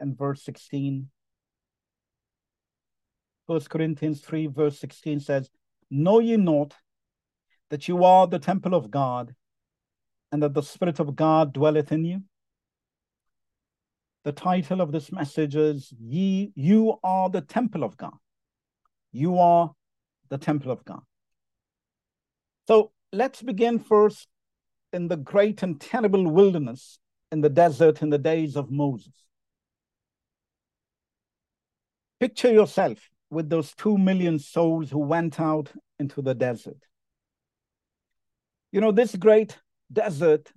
and verse 16. 1 Corinthians 3, verse 16 says, Know ye not that you are the temple of God, and that the Spirit of God dwelleth in you? The title of this message is Ye You Are the Temple of God. You are the temple of God. So let's begin first in the great and terrible wilderness in the desert in the days of Moses. Picture yourself with those two million souls who went out into the desert. You know, this great desert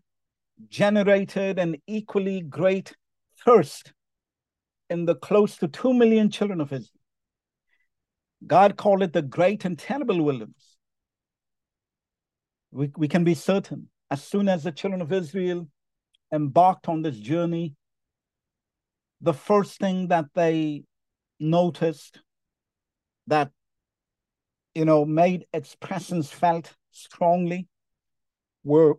generated an equally great thirst in the close to two million children of Israel. God called it the great and terrible wilderness. We, we can be certain as soon as the children of Israel embarked on this journey, the first thing that they noticed that you know made its presence felt strongly were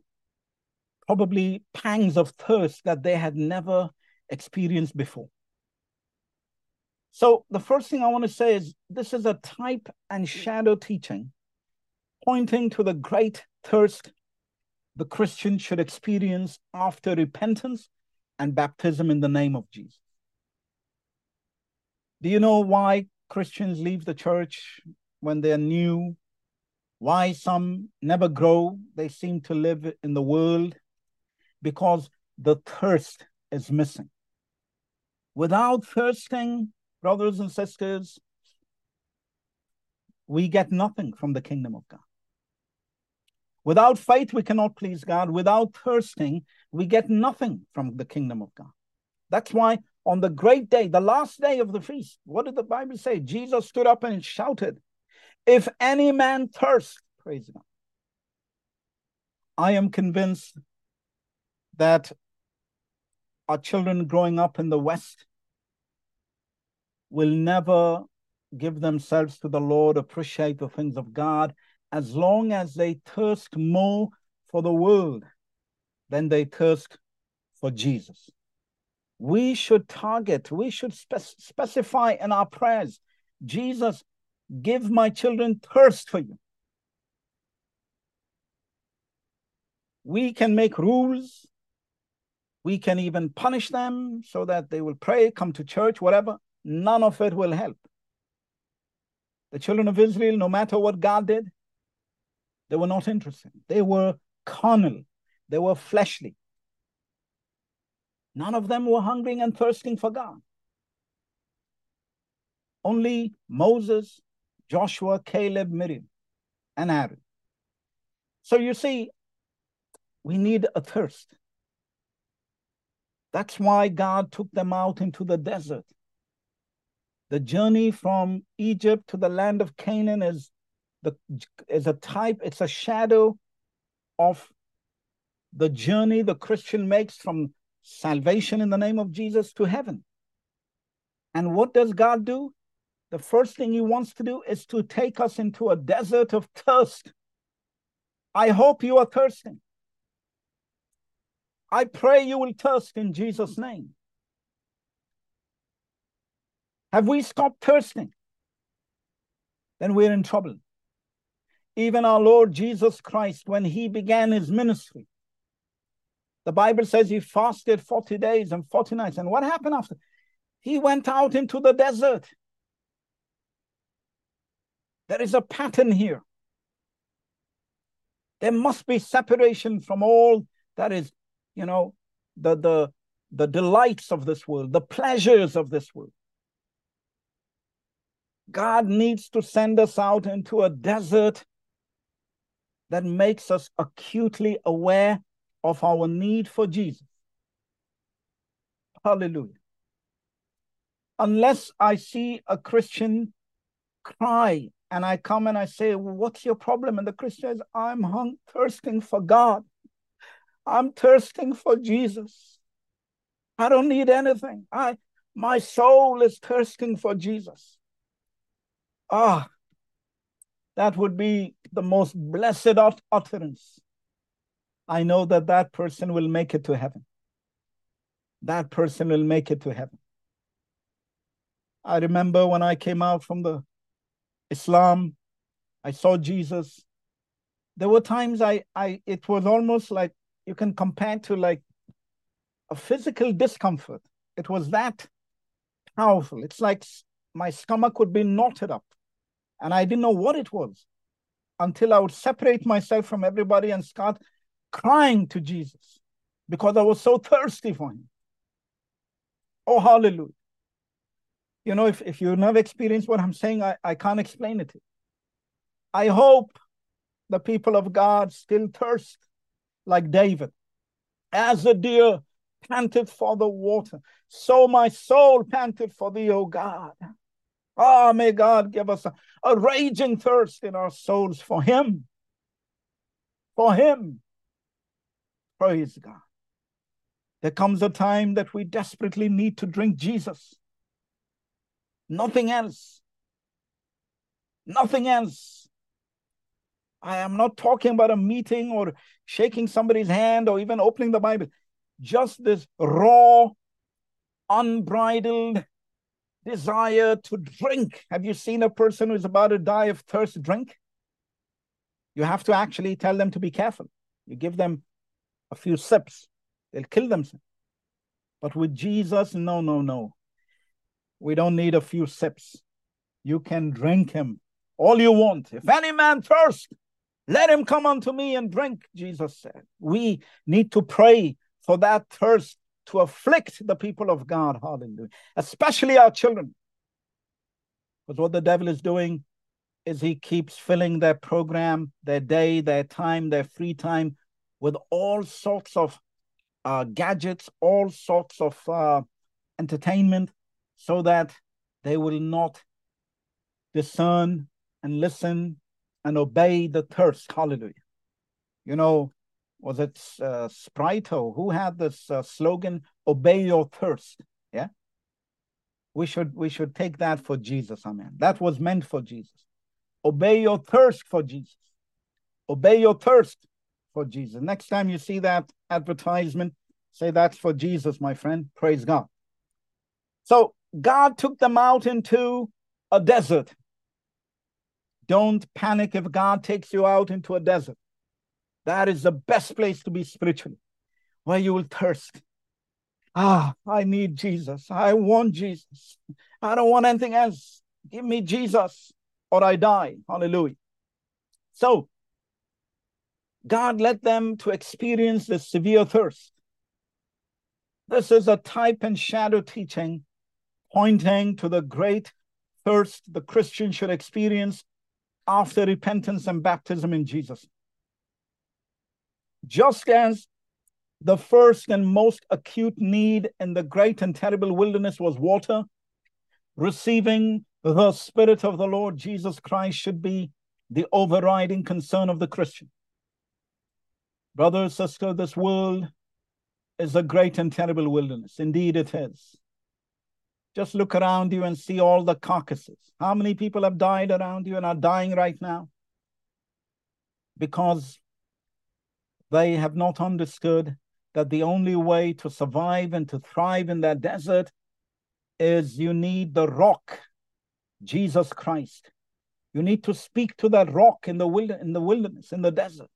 probably pangs of thirst that they had never experienced before. So the first thing I want to say is this is a type and shadow teaching pointing to the great thirst the Christian should experience after repentance and baptism in the name of Jesus. Do you know why Christians leave the church when they're new? Why some never grow? They seem to live in the world because the thirst is missing. Without thirsting, brothers and sisters, we get nothing from the kingdom of God. Without faith, we cannot please God. Without thirsting, we get nothing from the kingdom of God. That's why on the great day, the last day of the feast, what did the Bible say? Jesus stood up and shouted, If any man thirst, praise God. I am convinced that our children growing up in the West will never give themselves to the Lord, appreciate the things of God, as long as they thirst more for the world than they thirst for Jesus. We should target, we should spe- specify in our prayers Jesus, give my children thirst for you. We can make rules. We can even punish them so that they will pray, come to church, whatever. None of it will help. The children of Israel, no matter what God did, they were not interested. They were carnal. They were fleshly. None of them were hungering and thirsting for God. Only Moses, Joshua, Caleb, Miriam, and Aaron. So you see, we need a thirst. That's why God took them out into the desert. The journey from Egypt to the land of Canaan is the is a type, it's a shadow of the journey the Christian makes from salvation in the name of Jesus to heaven. And what does God do? The first thing he wants to do is to take us into a desert of thirst. I hope you are thirsting. I pray you will thirst in Jesus' name. Have we stopped thirsting? Then we're in trouble. Even our Lord Jesus Christ, when he began his ministry, the Bible says he fasted 40 days and 40 nights. And what happened after? He went out into the desert. There is a pattern here. There must be separation from all that is, you know, the the the delights of this world, the pleasures of this world. God needs to send us out into a desert that makes us acutely aware of our need for Jesus. Hallelujah. Unless I see a Christian cry and I come and I say, What's your problem? And the Christian says, I'm hung, thirsting for God. I'm thirsting for Jesus. I don't need anything. I my soul is thirsting for Jesus. Ah, that would be the most blessed ut- utterance. I know that that person will make it to heaven. That person will make it to heaven. I remember when I came out from the Islam, I saw Jesus. There were times I, I it was almost like you can compare to like a physical discomfort. It was that powerful. It's like my stomach would be knotted up. And I didn't know what it was until I would separate myself from everybody and start crying to Jesus because I was so thirsty for him. Oh, hallelujah. You know, if, if you've never experienced what I'm saying, I, I can't explain it. I hope the people of God still thirst like David. As a deer panted for the water, so my soul panted for thee, O God. Ah, oh, may God give us a, a raging thirst in our souls for Him. For Him. Praise God. There comes a time that we desperately need to drink Jesus. Nothing else. Nothing else. I am not talking about a meeting or shaking somebody's hand or even opening the Bible. Just this raw, unbridled desire to drink. Have you seen a person who's about to die of thirst drink? You have to actually tell them to be careful. You give them a few sips, they'll kill themselves. But with Jesus, no, no, no. We don't need a few sips. You can drink him all you want. If any man thirst, let him come unto me and drink, Jesus said. We need to pray for that thirst to afflict the people of God. Hallelujah. Especially our children. Because what the devil is doing is he keeps filling their program, their day, their time, their free time with all sorts of uh, gadgets, all sorts of uh, entertainment, so that they will not discern and listen and obey the thirst. Hallelujah. You know, was it uh, Sprite who had this uh, slogan, "Obey your thirst"? Yeah, we should we should take that for Jesus. Amen. That was meant for Jesus. Obey your thirst for Jesus. Obey your thirst for Jesus. Next time you see that advertisement, say that's for Jesus, my friend. Praise God. So God took them out into a desert. Don't panic if God takes you out into a desert. That is the best place to be spiritually, where you will thirst. Ah, I need Jesus. I want Jesus. I don't want anything else. Give me Jesus or I die. Hallelujah. So, God led them to experience the severe thirst. This is a type and shadow teaching pointing to the great thirst the Christian should experience after repentance and baptism in Jesus. Just as the first and most acute need in the great and terrible wilderness was water, receiving the Spirit of the Lord Jesus Christ should be the overriding concern of the Christian. Brother, sister, this world is a great and terrible wilderness. Indeed, it is. Just look around you and see all the carcasses. How many people have died around you and are dying right now? Because they have not understood that the only way to survive and to thrive in that desert is you need the rock, Jesus Christ. You need to speak to that rock in the, in the wilderness, in the desert.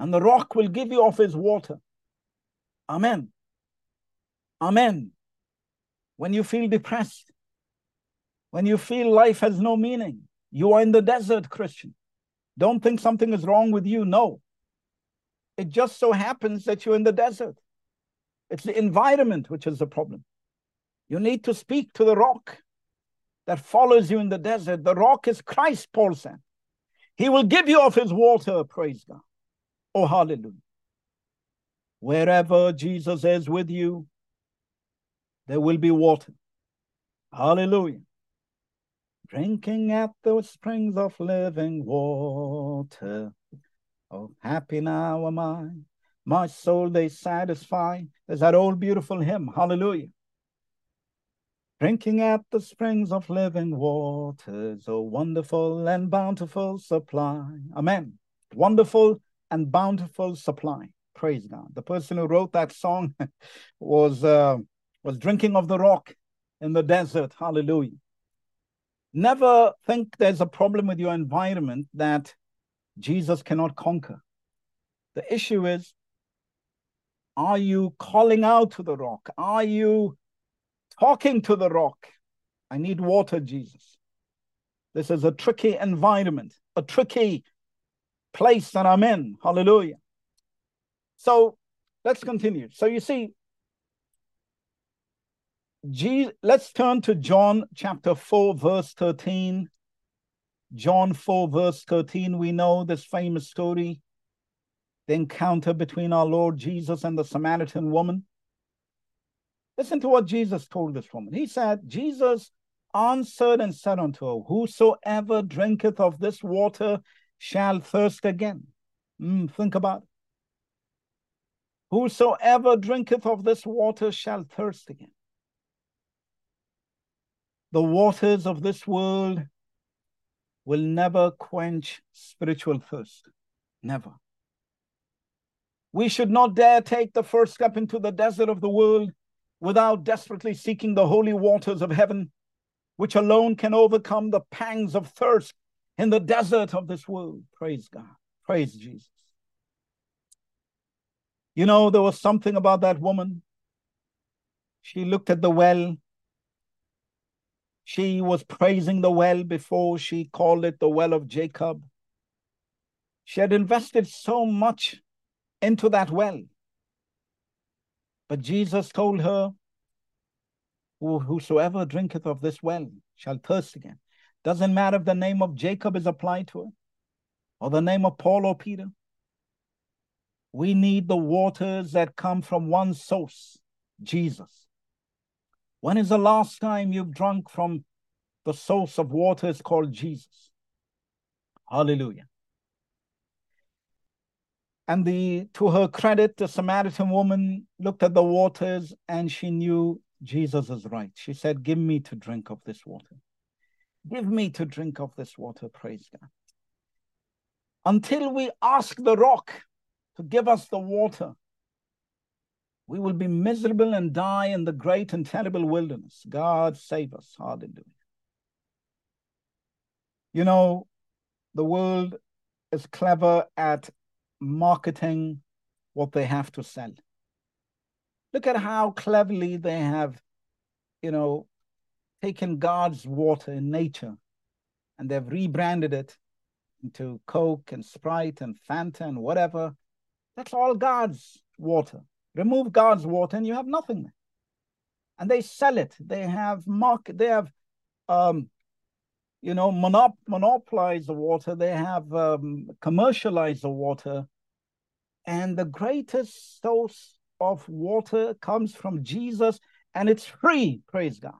And the rock will give you of his water. Amen. Amen. When you feel depressed, when you feel life has no meaning, you are in the desert, Christian. Don't think something is wrong with you. No. It just so happens that you're in the desert. It's the environment which is the problem. You need to speak to the rock that follows you in the desert. The rock is Christ, Paul said. He will give you of his water, praise God. Oh, hallelujah. Wherever Jesus is with you, there will be water. Hallelujah. Drinking at the springs of living water. Oh, happy now am I. My soul they satisfy. There's that old beautiful hymn. Hallelujah. Drinking at the springs of living waters, oh wonderful and bountiful supply. Amen. Wonderful and bountiful supply. Praise God. The person who wrote that song was uh, was drinking of the rock in the desert. Hallelujah. Never think there's a problem with your environment that Jesus cannot conquer. The issue is are you calling out to the rock? Are you talking to the rock? I need water, Jesus. This is a tricky environment, a tricky place that I'm in. Hallelujah. So let's continue. So you see, Jesus, let's turn to John chapter 4, verse 13. John 4, verse 13. We know this famous story, the encounter between our Lord Jesus and the Samaritan woman. Listen to what Jesus told this woman. He said, Jesus answered and said unto her, Whosoever drinketh of this water shall thirst again. Mm, think about it. Whosoever drinketh of this water shall thirst again. The waters of this world will never quench spiritual thirst. Never. We should not dare take the first step into the desert of the world without desperately seeking the holy waters of heaven, which alone can overcome the pangs of thirst in the desert of this world. Praise God. Praise Jesus. You know, there was something about that woman. She looked at the well. She was praising the well before she called it the well of Jacob. She had invested so much into that well. But Jesus told her, Whosoever drinketh of this well shall thirst again. Doesn't matter if the name of Jacob is applied to it or the name of Paul or Peter. We need the waters that come from one source, Jesus. When is the last time you've drunk from the source of waters called Jesus? Hallelujah. And the to her credit, the Samaritan woman looked at the waters and she knew Jesus is right. She said, Give me to drink of this water. Give me to drink of this water, praise God. Until we ask the rock to give us the water, we will be miserable and die in the great and terrible wilderness. God save us. Hallelujah. You know, the world is clever at marketing what they have to sell. Look at how cleverly they have, you know, taken God's water in nature and they've rebranded it into Coke and Sprite and Fanta and whatever. That's all God's water. Remove God's water and you have nothing. And they sell it. They have market. They have, um, you know, monop- monopolized the water. They have um, commercialized the water. And the greatest source of water comes from Jesus, and it's free. Praise God.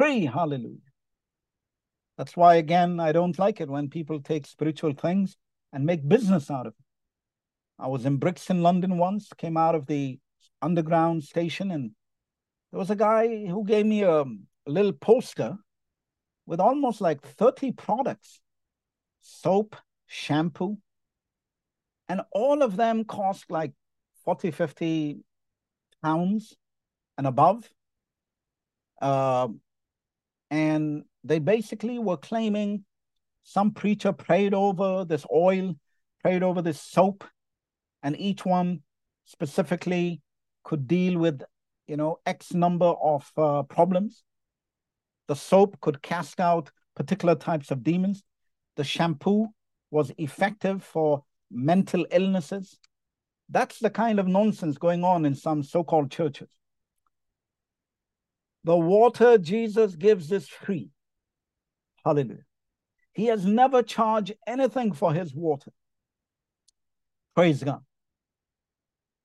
Free. Hallelujah. That's why, again, I don't like it when people take spiritual things and make business out of it. I was in Brixton, London once, came out of the underground station, and there was a guy who gave me a, a little poster with almost like 30 products soap, shampoo, and all of them cost like 40, 50 pounds and above. Uh, and they basically were claiming some preacher prayed over this oil, prayed over this soap, and each one specifically could deal with, you know, X number of uh, problems. The soap could cast out particular types of demons. The shampoo was effective for mental illnesses. That's the kind of nonsense going on in some so called churches. The water Jesus gives is free. Hallelujah. He has never charged anything for his water. Praise God.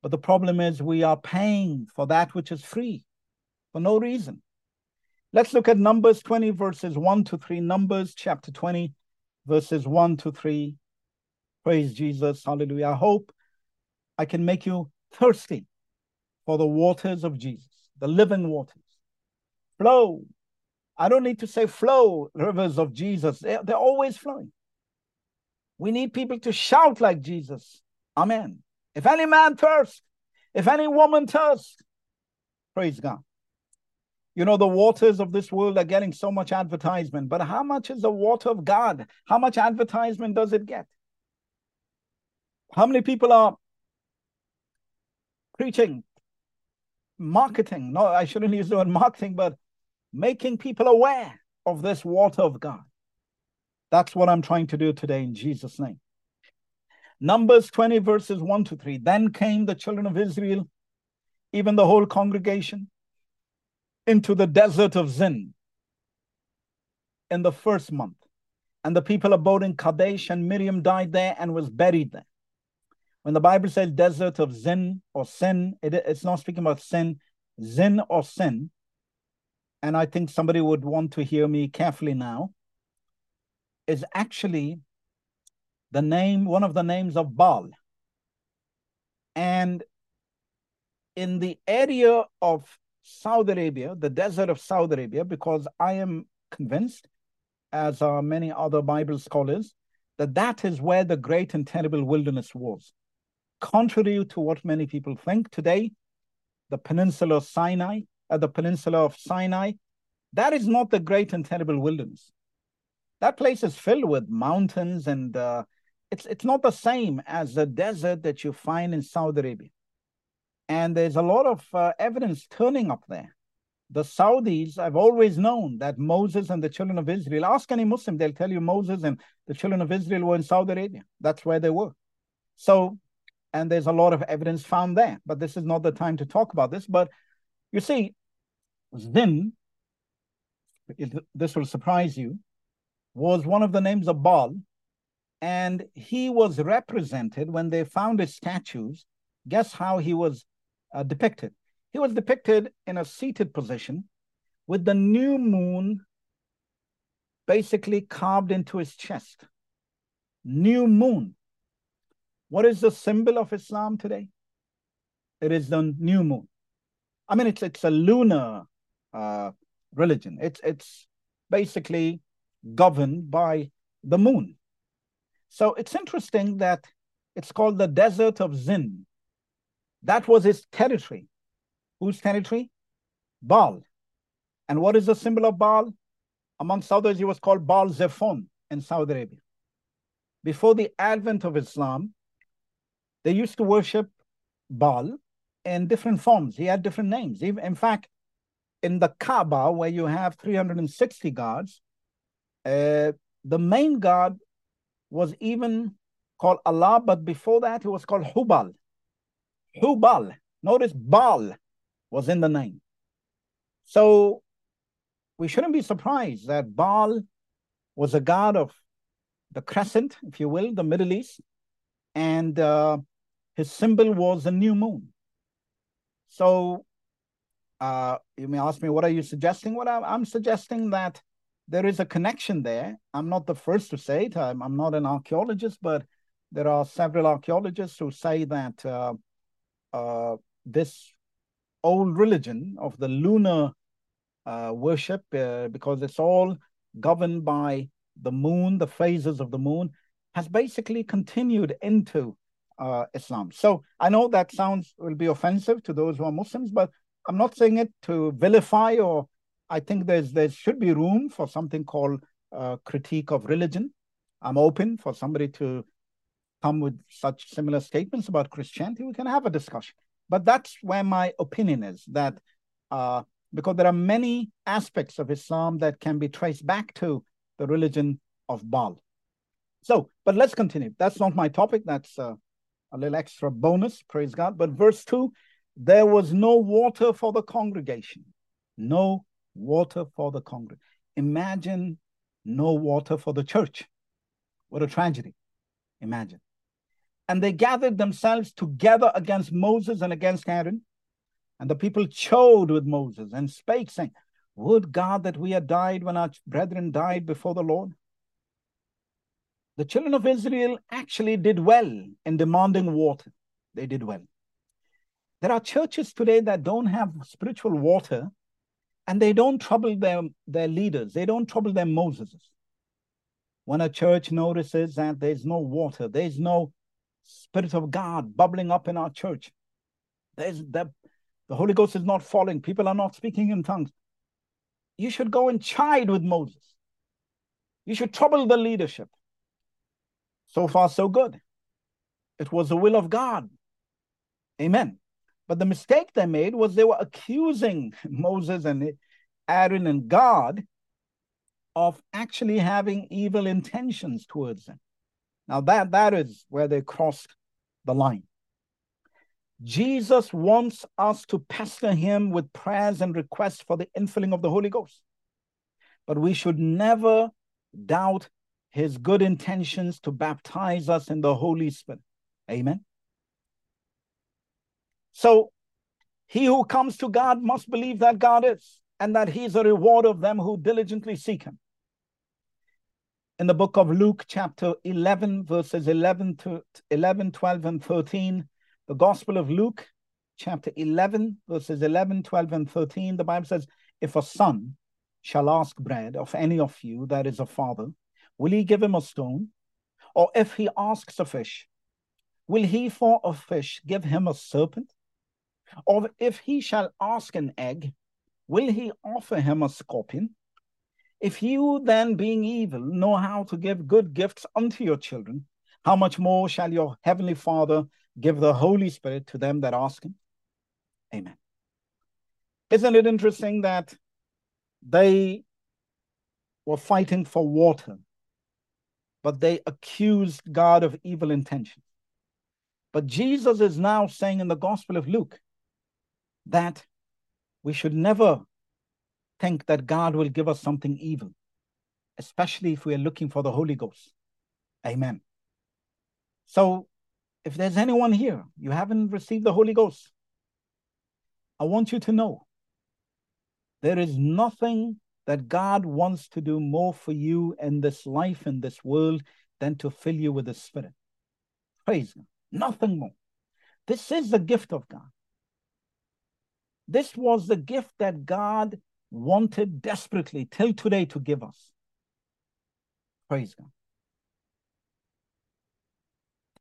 But the problem is we are paying for that which is free for no reason. Let's look at Numbers 20, verses 1 to 3. Numbers chapter 20, verses 1 to 3. Praise Jesus. Hallelujah. I hope I can make you thirsty for the waters of Jesus, the living waters. Flow. I don't need to say flow, rivers of Jesus. They're, they're always flowing. We need people to shout like Jesus. Amen. If any man thirst, if any woman thirst, praise God. You know, the waters of this world are getting so much advertisement, but how much is the water of God? How much advertisement does it get? How many people are preaching, marketing? No, I shouldn't use the word marketing, but making people aware of this water of God. That's what I'm trying to do today in Jesus' name. Numbers 20, verses 1 to 3. Then came the children of Israel, even the whole congregation, into the desert of Zin in the first month. And the people abode in Kadesh, and Miriam died there and was buried there. When the Bible says desert of Zin or Sin, it, it's not speaking about sin, Zin or sin. And I think somebody would want to hear me carefully now. Is actually the name, one of the names of Baal. And in the area of Saudi Arabia, the desert of Saudi Arabia, because I am convinced, as are many other Bible scholars, that that is where the great and terrible wilderness was. Contrary to what many people think today, the peninsula of Sinai, uh, the peninsula of Sinai, that is not the great and terrible wilderness. That place is filled with mountains, and uh, it's it's not the same as the desert that you find in Saudi Arabia. And there's a lot of uh, evidence turning up there. The Saudis I've always known that Moses and the children of Israel, ask any Muslim, they'll tell you Moses and the children of Israel were in Saudi Arabia. That's where they were. So, and there's a lot of evidence found there, but this is not the time to talk about this. But you see, Zin, this will surprise you, was one of the names of Baal. And he was represented when they found his statues. Guess how he was uh, depicted. He was depicted in a seated position with the new moon basically carved into his chest. New moon. What is the symbol of Islam today? It is the new moon. I mean, it's it's a lunar uh, religion. It's it's basically governed by the moon. So it's interesting that it's called the desert of Zin. That was his territory. Whose territory? Baal. And what is the symbol of Baal? Amongst others, he was called Baal Zephon in Saudi Arabia. Before the advent of Islam, they used to worship Baal in different forms. He had different names. In fact, in the Kaaba, where you have 360 gods, uh, the main god was even called Allah, but before that, he was called Hubal. Hubal. Notice Baal was in the name. So we shouldn't be surprised that Baal was a god of the crescent, if you will, the Middle East, and uh, his symbol was a new moon. So uh, you may ask me, what are you suggesting? What well, I'm suggesting that there is a connection there. I'm not the first to say it. I'm, I'm not an archaeologist, but there are several archaeologists who say that uh, uh, this old religion of the lunar uh, worship, uh, because it's all governed by the moon, the phases of the moon, has basically continued into uh, Islam. So I know that sounds will be offensive to those who are Muslims, but I'm not saying it to vilify or I think there's there should be room for something called uh, critique of religion. I'm open for somebody to come with such similar statements about Christianity, we can have a discussion. But that's where my opinion is that uh, because there are many aspects of Islam that can be traced back to the religion of Baal. So, but let's continue. That's not my topic. That's uh, a little extra bonus, praise God. But verse 2 there was no water for the congregation. No water for the congregation. Imagine no water for the church. What a tragedy. Imagine and they gathered themselves together against Moses and against Aaron. And the people chode with Moses and spake, saying, Would God that we had died when our brethren died before the Lord? The children of Israel actually did well in demanding water. They did well. There are churches today that don't have spiritual water and they don't trouble their, their leaders, they don't trouble their Moseses. When a church notices that there's no water, there's no Spirit of God bubbling up in our church. There's the, the Holy Ghost is not falling. People are not speaking in tongues. you should go and chide with Moses. You should trouble the leadership. So far, so good. It was the will of God. Amen. But the mistake they made was they were accusing Moses and Aaron and God of actually having evil intentions towards them. Now that that is where they crossed the line. Jesus wants us to pester him with prayers and requests for the infilling of the Holy Ghost. But we should never doubt his good intentions to baptize us in the Holy Spirit. Amen. So he who comes to God must believe that God is and that he is a reward of them who diligently seek him. In the book of Luke, chapter 11, verses 11 to 11, 12, and 13, the Gospel of Luke, chapter 11, verses 11, 12, and 13, the Bible says, If a son shall ask bread of any of you that is a father, will he give him a stone? Or if he asks a fish, will he for a fish give him a serpent? Or if he shall ask an egg, will he offer him a scorpion? If you then, being evil, know how to give good gifts unto your children, how much more shall your heavenly Father give the Holy Spirit to them that ask him? Amen. Isn't it interesting that they were fighting for water, but they accused God of evil intention. But Jesus is now saying in the Gospel of Luke that we should never think that God will give us something evil, especially if we are looking for the Holy Ghost. Amen. So, if there's anyone here, you haven't received the Holy Ghost, I want you to know there is nothing that God wants to do more for you in this life, in this world, than to fill you with the Spirit. Praise God. Nothing more. This is the gift of God. This was the gift that God wanted desperately till today to give us. Praise God.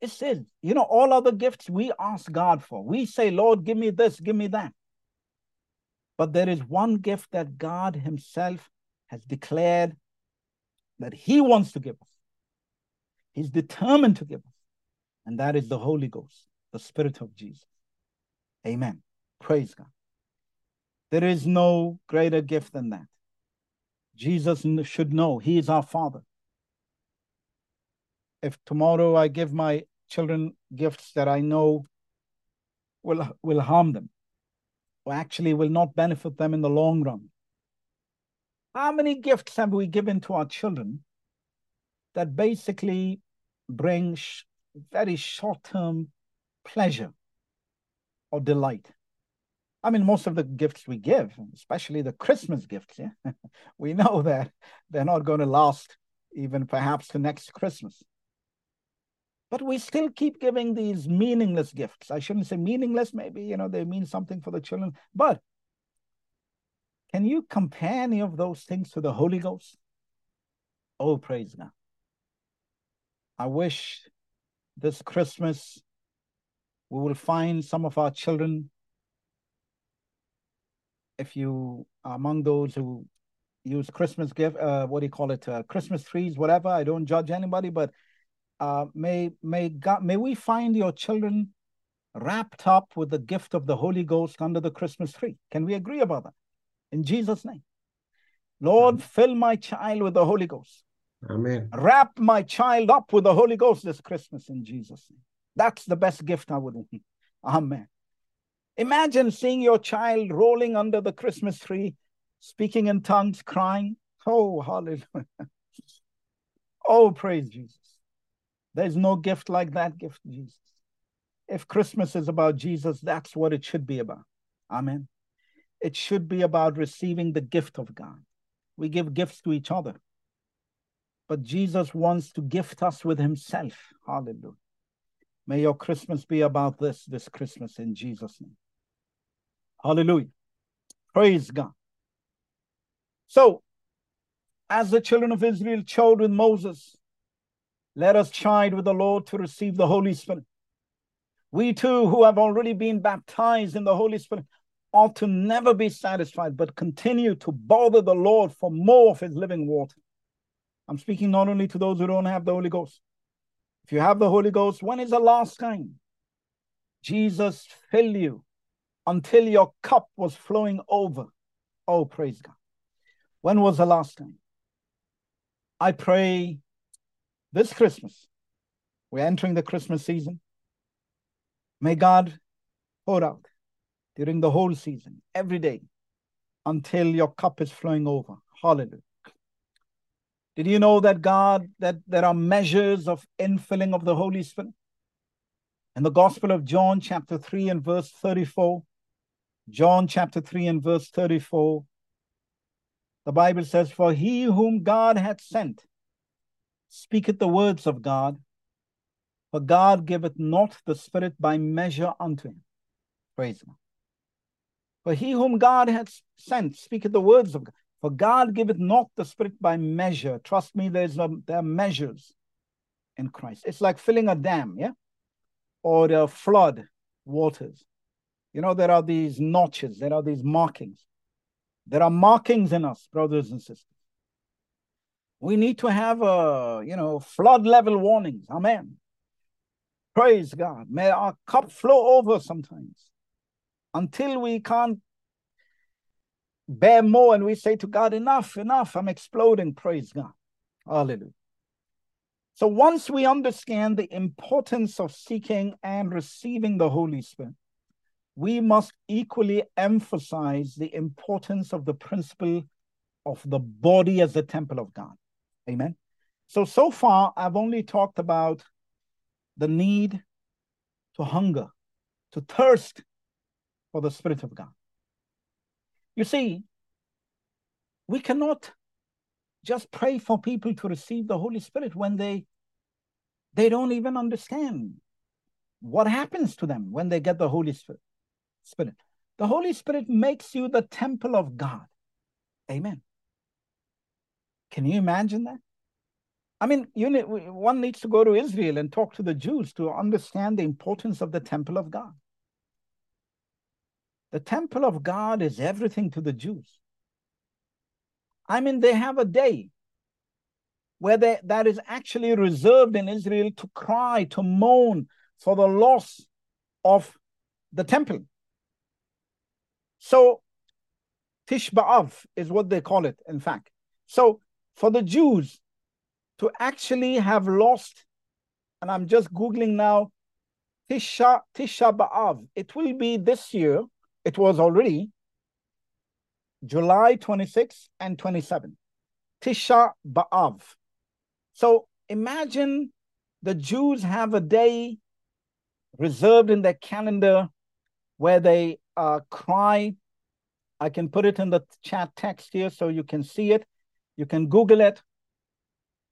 This is, you know, all other gifts we ask God for. We say, Lord, give me this, give me that. But there is one gift that God Himself has declared that He wants to give us. He's determined to give us. And that is the Holy Ghost, the Spirit of Jesus. Amen. Praise God. There is no greater gift than that. Jesus should know He is our Father. If tomorrow I give my children gifts that I know will, will harm them, actually will not benefit them in the long run. How many gifts have we given to our children that basically bring sh- very short term pleasure or delight? I mean, most of the gifts we give, especially the Christmas gifts, yeah, we know that they're not going to last even perhaps to next Christmas. But we still keep giving these meaningless gifts. I shouldn't say meaningless, maybe, you know, they mean something for the children. But can you compare any of those things to the Holy Ghost? Oh, praise God. I wish this Christmas we will find some of our children, if you are among those who use Christmas gift, uh, what do you call it, uh, Christmas trees, whatever. I don't judge anybody, but uh, may may God may we find your children wrapped up with the gift of the Holy Ghost under the Christmas tree. Can we agree about that? In Jesus' name. Lord, fill my child with the Holy Ghost. Amen. Wrap my child up with the Holy Ghost this Christmas in Jesus' name. That's the best gift I would want. Amen. Imagine seeing your child rolling under the Christmas tree, speaking in tongues, crying. Oh, hallelujah. oh, praise Jesus. There's no gift like that gift, Jesus. If Christmas is about Jesus, that's what it should be about. Amen. It should be about receiving the gift of God. We give gifts to each other. But Jesus wants to gift us with himself. Hallelujah. May your Christmas be about this this Christmas in Jesus' name. Hallelujah. Praise God. So, as the children of Israel with Moses, let us chide with the Lord to receive the Holy Spirit. We too, who have already been baptized in the Holy Spirit, ought to never be satisfied, but continue to bother the Lord for more of his living water. I'm speaking not only to those who don't have the Holy Ghost. If you have the Holy Ghost, when is the last time Jesus filled you until your cup was flowing over? Oh, praise God. When was the last time? I pray this Christmas, we're entering the Christmas season. May God pour out during the whole season, every day, until your cup is flowing over. Hallelujah. Did you know that God, that there are measures of infilling of the Holy Spirit? In the Gospel of John, chapter 3 and verse 34, John chapter 3 and verse 34, the Bible says, For he whom God hath sent speaketh the words of God, for God giveth not the Spirit by measure unto him. Praise God. For he whom God hath sent speaketh the words of God. For God giveth not the Spirit by measure. Trust me, there's a, there are measures in Christ. It's like filling a dam, yeah? Or the flood waters. You know, there are these notches, there are these markings. There are markings in us, brothers and sisters. We need to have a, you know, flood level warnings. Amen. Praise God. May our cup flow over sometimes until we can't bear more and we say to God, enough, enough, I'm exploding. Praise God. Hallelujah. So once we understand the importance of seeking and receiving the Holy Spirit, we must equally emphasize the importance of the principle of the body as the temple of God. Amen. So, so far, I've only talked about the need to hunger, to thirst for the Spirit of God. You see, we cannot just pray for people to receive the Holy Spirit when they they don't even understand what happens to them when they get the Holy Spirit. Spirit. The Holy Spirit makes you the temple of God. Amen. Can you imagine that? I mean, you need, one needs to go to Israel and talk to the Jews to understand the importance of the temple of God. The temple of God is everything to the Jews. I mean, they have a day where they, that is actually reserved in Israel to cry, to moan for the loss of the temple. So Tisha B'Av is what they call it, in fact. So for the Jews to actually have lost, and I'm just Googling now, Tisha, Tisha B'Av, it will be this year, it was already July 26 and 27. Tisha B'Av. So imagine the Jews have a day reserved in their calendar where they uh, cry. I can put it in the chat text here so you can see it. You can Google it.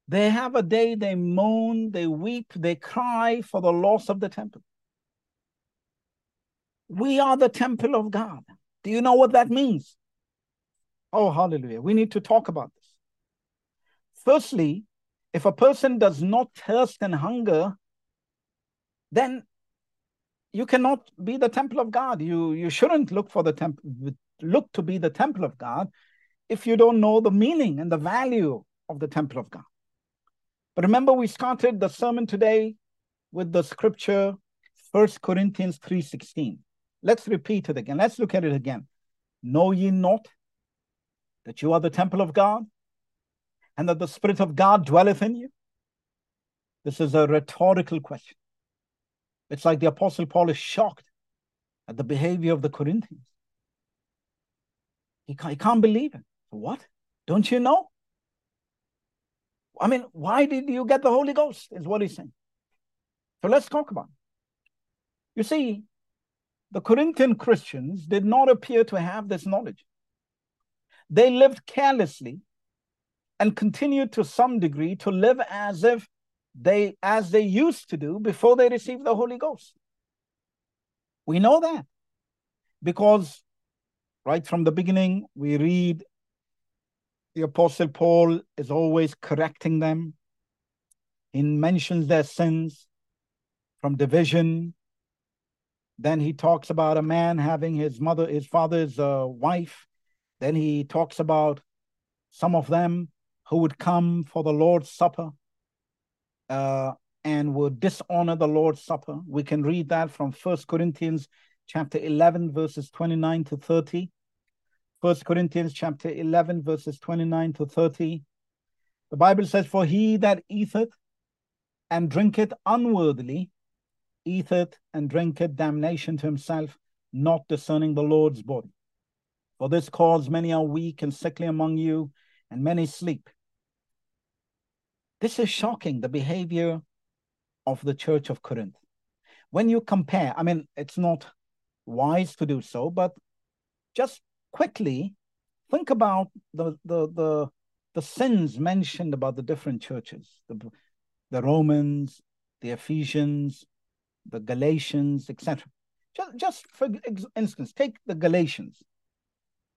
They have a day, they moan, they weep, they cry for the loss of the temple. We are the temple of God. Do you know what that means? Oh, hallelujah. We need to talk about this. Firstly, if a person does not thirst and hunger, then you cannot be the temple of God. You you shouldn't look for the temple look to be the temple of God if you don't know the meaning and the value of the temple of God. But remember, we started the sermon today with the scripture, First Corinthians 3:16. Let's repeat it again. Let's look at it again. Know ye not that you are the temple of God and that the Spirit of God dwelleth in you? This is a rhetorical question. It's like the Apostle Paul is shocked at the behavior of the Corinthians. He can't, he can't believe it. What? Don't you know? I mean, why did you get the Holy Ghost? Is what he's saying. So let's talk about it. You see, the Corinthian Christians did not appear to have this knowledge. They lived carelessly and continued to some degree to live as if they as they used to do before they received the Holy Ghost. We know that because right from the beginning we read the apostle Paul is always correcting them. He mentions their sins from division, Then he talks about a man having his mother, his father's uh, wife. Then he talks about some of them who would come for the Lord's Supper uh, and would dishonor the Lord's Supper. We can read that from First Corinthians chapter 11, verses 29 to 30. First Corinthians chapter 11, verses 29 to 30. The Bible says, For he that eateth and drinketh unworthily eateth and drinketh damnation to himself, not discerning the Lord's body. For this cause many are weak and sickly among you, and many sleep. This is shocking, the behavior of the church of Corinth. When you compare, I mean, it's not wise to do so, but just quickly think about the the the, the sins mentioned about the different churches, the, the Romans, the Ephesians, the Galatians, etc. Just, just for instance, take the Galatians.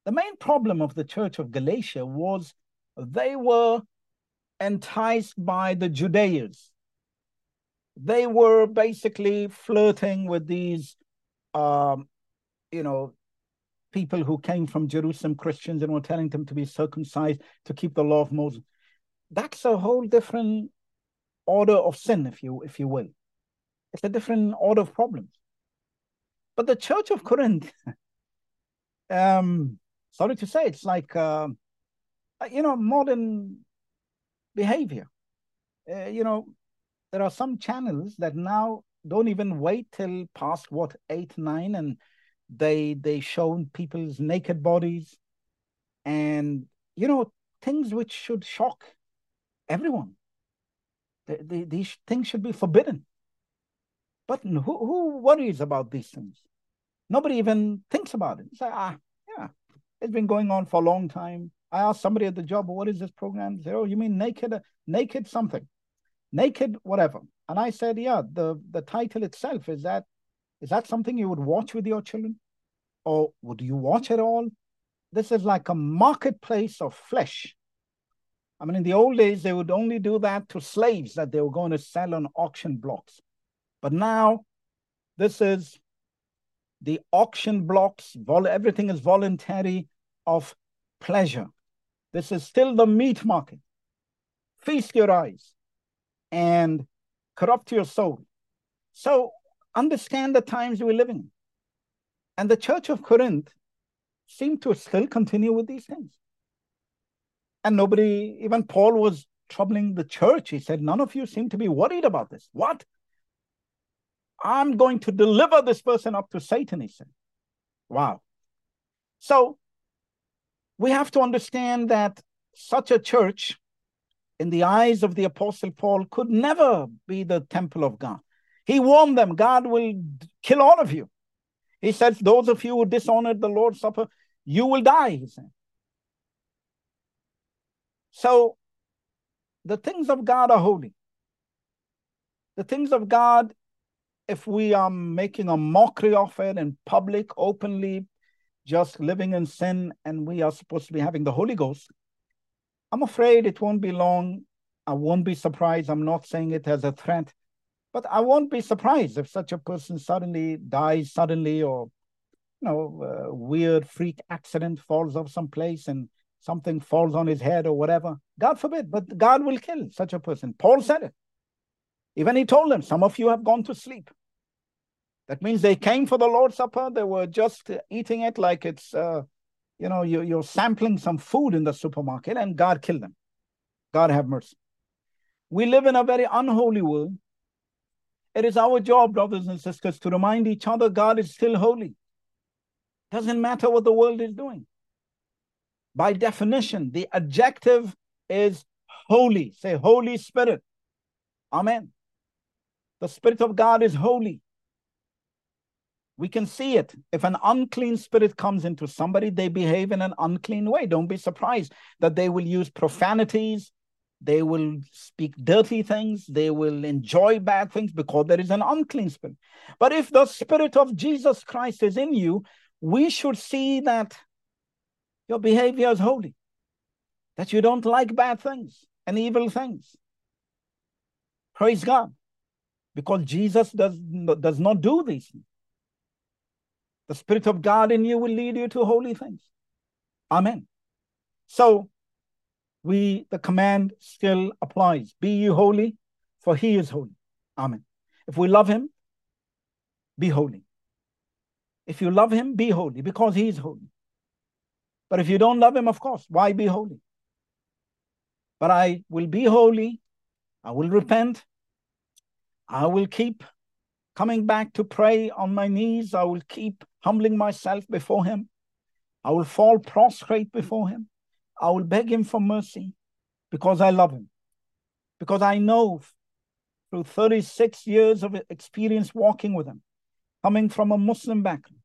The main problem of the church of Galatia was they were enticed by the Judeans. They were basically flirting with these, um, you know, people who came from Jerusalem, Christians, and were telling them to be circumcised to keep the law of Moses. That's a whole different order of sin, if you if you will. It's a different order of problems. But the Church of Corinth, um, sorry to say, it's like uh, you know modern behavior. Uh, you know, there are some channels that now don't even wait till past what eight nine, and they they shown people's naked bodies, and you know things which should shock everyone. The, the, these things should be forbidden. But who, who worries about these things? Nobody even thinks about it. Say, ah, yeah, it's been going on for a long time. I asked somebody at the job, what is this program? They say, oh, you mean naked, naked something, naked whatever. And I said, yeah, the, the title itself, is that is that something you would watch with your children? Or would you watch it all? This is like a marketplace of flesh. I mean, in the old days, they would only do that to slaves that they were going to sell on auction blocks. But now this is the auction blocks, everything is voluntary of pleasure. This is still the meat market. Feast your eyes and corrupt your soul. So understand the times we're living in. And the church of Corinth seemed to still continue with these things. And nobody, even Paul was troubling the church. He said, None of you seem to be worried about this. What? I'm going to deliver this person up to Satan, he said. Wow. So we have to understand that such a church, in the eyes of the Apostle Paul, could never be the temple of God. He warned them, God will kill all of you. He says, Those of you who dishonored the Lord's Supper, you will die, he said. So the things of God are holy. The things of God if we are making a mockery of it in public, openly, just living in sin, and we are supposed to be having the Holy Ghost, I'm afraid it won't be long. I won't be surprised. I'm not saying it as a threat, but I won't be surprised if such a person suddenly dies suddenly or you know, weird freak accident falls off someplace and something falls on his head or whatever. God forbid, but God will kill such a person. Paul said it. Even he told them, Some of you have gone to sleep. That means they came for the Lord's Supper. They were just eating it like it's, uh, you know, you, you're sampling some food in the supermarket and God killed them. God have mercy. We live in a very unholy world. It is our job, brothers and sisters, to remind each other God is still holy. Doesn't matter what the world is doing. By definition, the adjective is holy. Say, Holy Spirit. Amen. The Spirit of God is holy. We can see it. If an unclean spirit comes into somebody, they behave in an unclean way. Don't be surprised that they will use profanities, they will speak dirty things, they will enjoy bad things because there is an unclean spirit. But if the spirit of Jesus Christ is in you, we should see that your behavior is holy, that you don't like bad things and evil things. Praise God. Because Jesus does, does not do these things. The Spirit of God in you will lead you to holy things. Amen. So we the command still applies. Be you holy, for he is holy. Amen. If we love him, be holy. If you love him, be holy because he is holy. But if you don't love him, of course, why be holy? But I will be holy. I will repent. I will keep coming back to pray on my knees. I will keep humbling myself before him. I will fall prostrate before him. I will beg him for mercy because I love him. Because I know through 36 years of experience walking with him, coming from a Muslim background,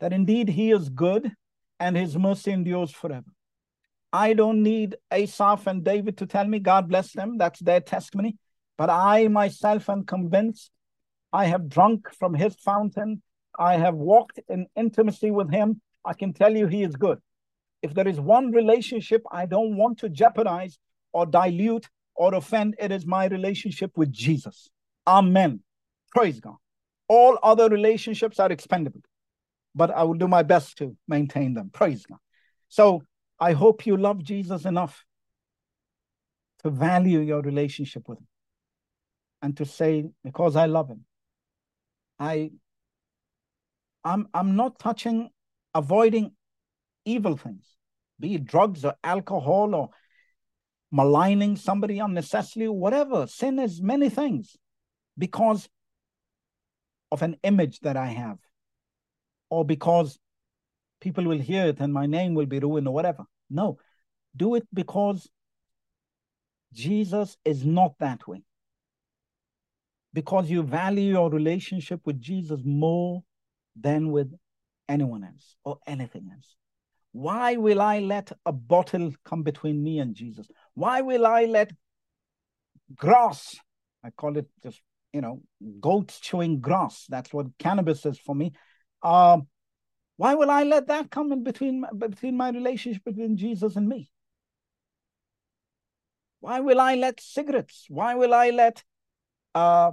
that indeed he is good and his mercy endures forever. I don't need Asaph and David to tell me, God bless them, that's their testimony. But I myself am convinced I have drunk from his fountain. I have walked in intimacy with him. I can tell you he is good. If there is one relationship I don't want to jeopardize or dilute or offend, it is my relationship with Jesus. Amen. Praise God. All other relationships are expendable, but I will do my best to maintain them. Praise God. So I hope you love Jesus enough to value your relationship with him and to say, because I love him, I I'm I'm not touching, avoiding evil things, be it drugs or alcohol or maligning somebody unnecessarily, whatever. Sin is many things because of an image that I have, or because people will hear it and my name will be ruined or whatever. No, do it because Jesus is not that way. Because you value your relationship with Jesus more than with anyone else or anything else. Why will I let a bottle come between me and Jesus? Why will I let grass, I call it just, you know, goats chewing grass. That's what cannabis is for me. Um, why will I let that come in between, between my relationship between Jesus and me? Why will I let cigarettes? Why will I let uh,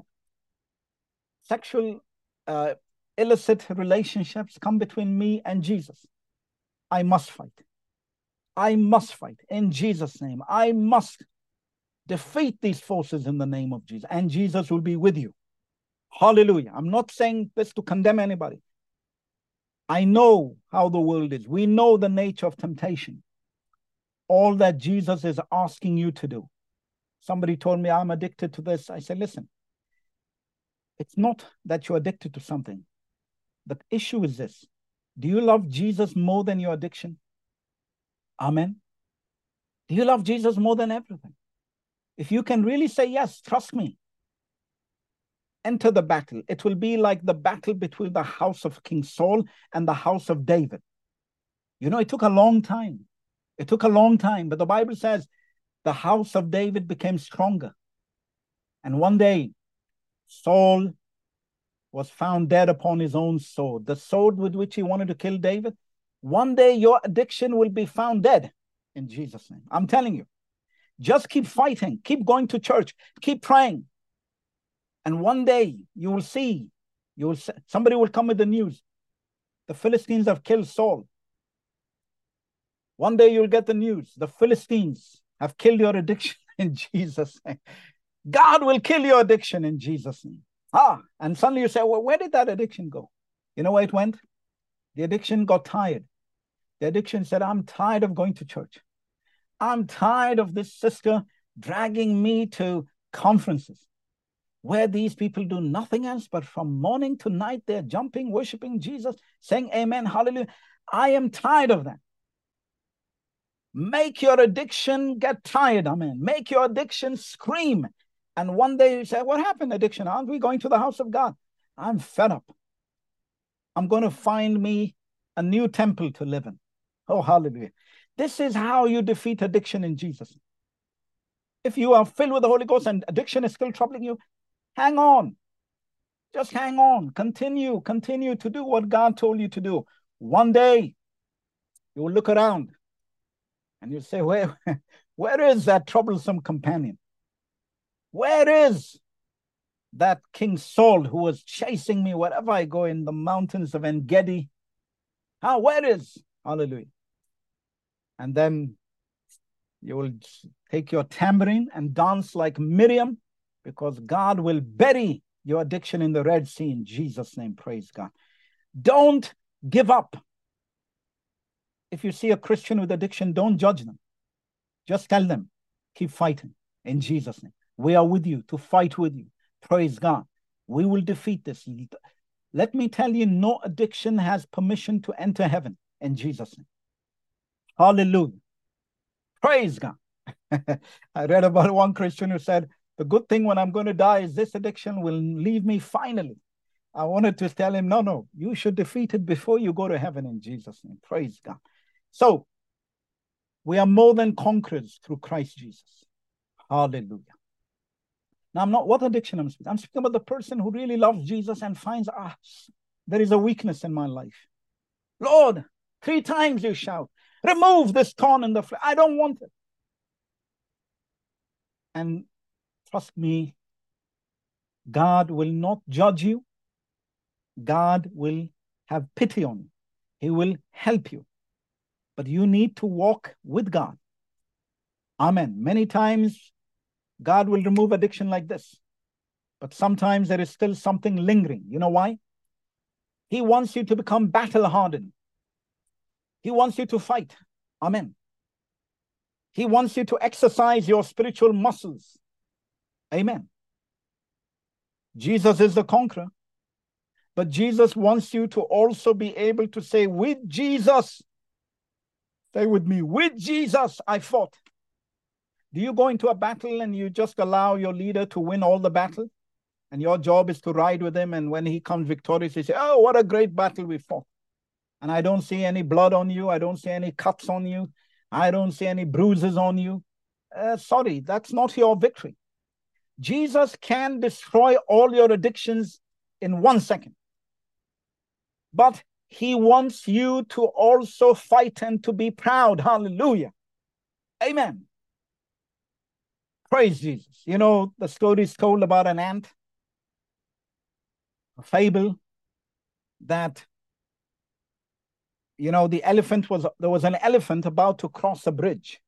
sexual uh, illicit relationships come between me and Jesus? I must fight. I must fight in Jesus' name. I must defeat these forces in the name of Jesus, and Jesus will be with you. Hallelujah. I'm not saying this to condemn anybody. I know how the world is. We know the nature of temptation. All that Jesus is asking you to do. Somebody told me I'm addicted to this. I said, listen, it's not that you're addicted to something. The issue is this do you love Jesus more than your addiction? Amen. Do you love Jesus more than everything? If you can really say yes, trust me, enter the battle. It will be like the battle between the house of King Saul and the house of David. You know, it took a long time. It took a long time, but the Bible says the house of David became stronger. And one day, Saul was found dead upon his own sword, the sword with which he wanted to kill David. One day your addiction will be found dead in Jesus' name. I'm telling you. Just keep fighting, keep going to church, keep praying. And one day you will see, you will somebody will come with the news. The Philistines have killed Saul. One day you'll get the news. The Philistines have killed your addiction in Jesus' name. God will kill your addiction in Jesus' name. Ah, and suddenly you say, well, where did that addiction go? You know where it went? The addiction got tired. The addiction said, I'm tired of going to church. I'm tired of this sister dragging me to conferences where these people do nothing else but from morning to night they're jumping, worshiping Jesus, saying amen, hallelujah. I am tired of that. Make your addiction get tired, amen. Make your addiction scream and one day you say, What happened, addiction? Aren't we going to the house of God? I'm fed up. I'm going to find me a new temple to live in. Oh, hallelujah. This is how you defeat addiction in Jesus. If you are filled with the Holy Ghost and addiction is still troubling you, hang on. Just hang on. Continue, continue to do what God told you to do. One day, you will look around and you'll say, Where, where is that troublesome companion? Where is that King Saul who was chasing me wherever I go in the mountains of En Gedi? How, where is? Hallelujah. And then you will take your tambourine and dance like Miriam because God will bury your addiction in the Red Sea in Jesus' name. Praise God. Don't give up. If you see a Christian with addiction, don't judge them. Just tell them, keep fighting in Jesus' name. We are with you to fight with you. Praise God. We will defeat this. Let me tell you, no addiction has permission to enter heaven in Jesus' name. Hallelujah. Praise God. I read about one Christian who said, The good thing when I'm going to die is this addiction will leave me finally. I wanted to tell him, No, no, you should defeat it before you go to heaven in Jesus' name. Praise God. So, we are more than conquerors through Christ Jesus. Hallelujah. Now, I'm not what addiction I'm speaking. I'm speaking about the person who really loves Jesus and finds, ah, there is a weakness in my life. Lord, three times you shout, remove this thorn in the flesh. I don't want it. And trust me, God will not judge you. God will have pity on you. He will help you. But you need to walk with God. Amen. Many times God will remove addiction like this. But sometimes there is still something lingering. You know why? He wants you to become battle hardened. He wants you to fight. Amen. He wants you to exercise your spiritual muscles. Amen. Jesus is the conqueror. But Jesus wants you to also be able to say, with Jesus, stay with me, with Jesus, I fought. Do you go into a battle and you just allow your leader to win all the battle? And your job is to ride with him. And when he comes victorious, you say, Oh, what a great battle we fought. And I don't see any blood on you. I don't see any cuts on you. I don't see any bruises on you. Uh, sorry, that's not your victory. Jesus can destroy all your addictions in one second. But he wants you to also fight and to be proud. Hallelujah. Amen. Praise Jesus. You know, the story is told about an ant, a fable that, you know, the elephant was, there was an elephant about to cross a bridge.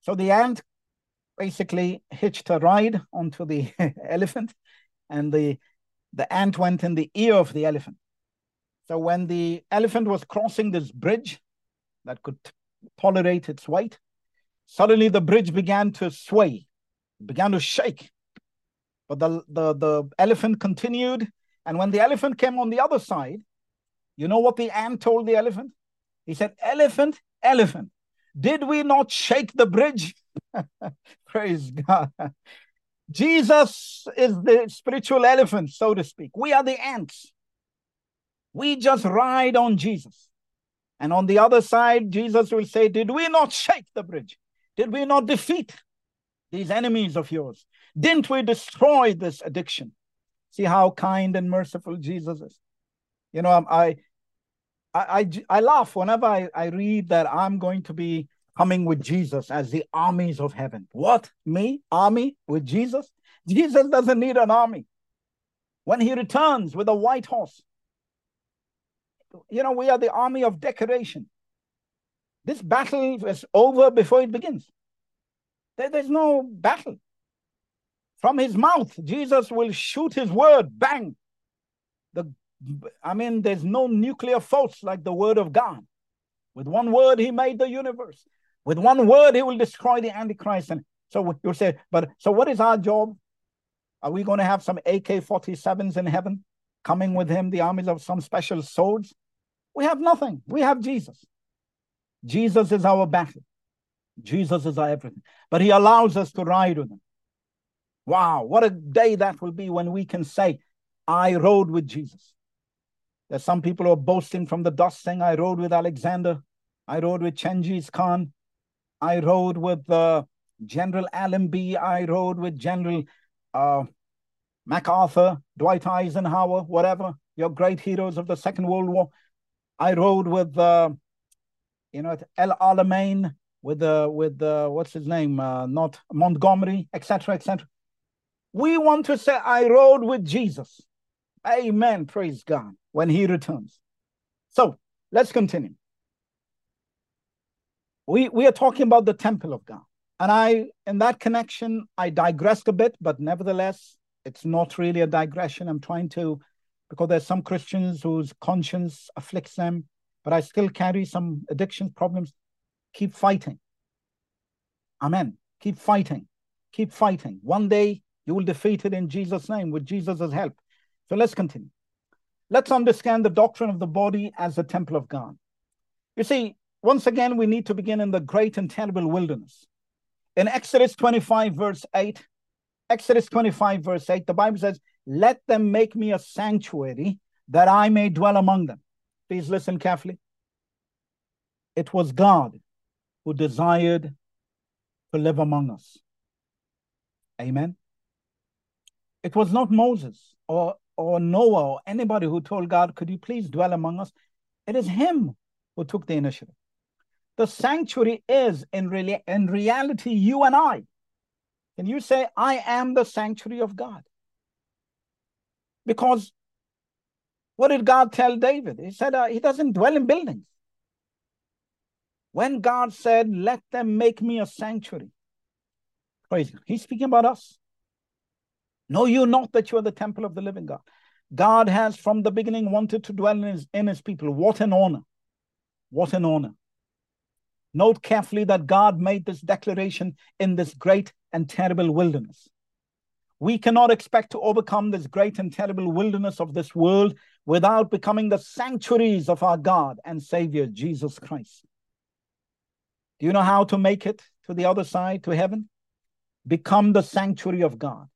So the ant basically hitched a ride onto the elephant, and the, the ant went in the ear of the elephant. So when the elephant was crossing this bridge that could tolerate its weight, Suddenly the bridge began to sway, began to shake. But the, the, the elephant continued. And when the elephant came on the other side, you know what the ant told the elephant? He said, Elephant, elephant, did we not shake the bridge? Praise God. Jesus is the spiritual elephant, so to speak. We are the ants. We just ride on Jesus. And on the other side, Jesus will say, Did we not shake the bridge? Did we not defeat these enemies of yours? Didn't we destroy this addiction? See how kind and merciful Jesus is. You know, um, I I I, I laugh whenever I, I read that I'm going to be coming with Jesus as the armies of heaven. What? Me? Army with Jesus? Jesus doesn't need an army. When he returns with a white horse, you know, we are the army of decoration. This battle is over before it begins. There, there's no battle. From his mouth, Jesus will shoot his word, bang. The, I mean, there's no nuclear force like the word of God. With one word, he made the universe. With one word, he will destroy the Antichrist. And so you'll say, but so what is our job? Are we going to have some AK 47s in heaven coming with him, the armies of some special swords? We have nothing. We have Jesus. Jesus is our battle. Jesus is our everything. But he allows us to ride with him. Wow, what a day that will be when we can say, I rode with Jesus. There's some people who are boasting from the dust saying, I rode with Alexander. I rode with Chengiz Khan. I rode with uh, General Allenby. I rode with General uh, MacArthur, Dwight Eisenhower, whatever, your great heroes of the Second World War. I rode with uh, you know, at El Alamein with the with the what's his name, uh, not Montgomery, etc., etc. We want to say, I rode with Jesus. Amen. Praise God when he returns. So Let's continue. We, we are talking about the temple of God. And I, in that connection, I digressed a bit, but nevertheless, it's not really a digression. I'm trying to, because there's some Christians whose conscience afflicts them, but I still carry some addiction problems. Keep fighting. Amen. Keep fighting. Keep fighting. One day you will defeat it in Jesus' name with Jesus' help. So let's continue. Let's understand the doctrine of the body as the temple of God. You see, once again, we need to begin in the great and terrible wilderness. In Exodus 25, verse 8, Exodus 25, verse 8, the Bible says, Let them make me a sanctuary that I may dwell among them. Please listen carefully. It was God who desired to live among us. Amen. It was not Moses or, or Noah or anybody who told God, Could you please dwell among us? It is Him who took the initiative. The sanctuary is, in, re- in reality, you and I. Can you say, I am the sanctuary of God? Because what did God tell David? He said uh, he doesn't dwell in buildings. When God said, Let them make me a sanctuary, praise God. He's speaking about us. Know you not that you are the temple of the living God. God has from the beginning wanted to dwell in his, in his people. What an honor! What an honor. Note carefully that God made this declaration in this great and terrible wilderness. We cannot expect to overcome this great and terrible wilderness of this world without becoming the sanctuaries of our God and Savior, Jesus Christ. Do you know how to make it to the other side, to heaven? Become the sanctuary of God.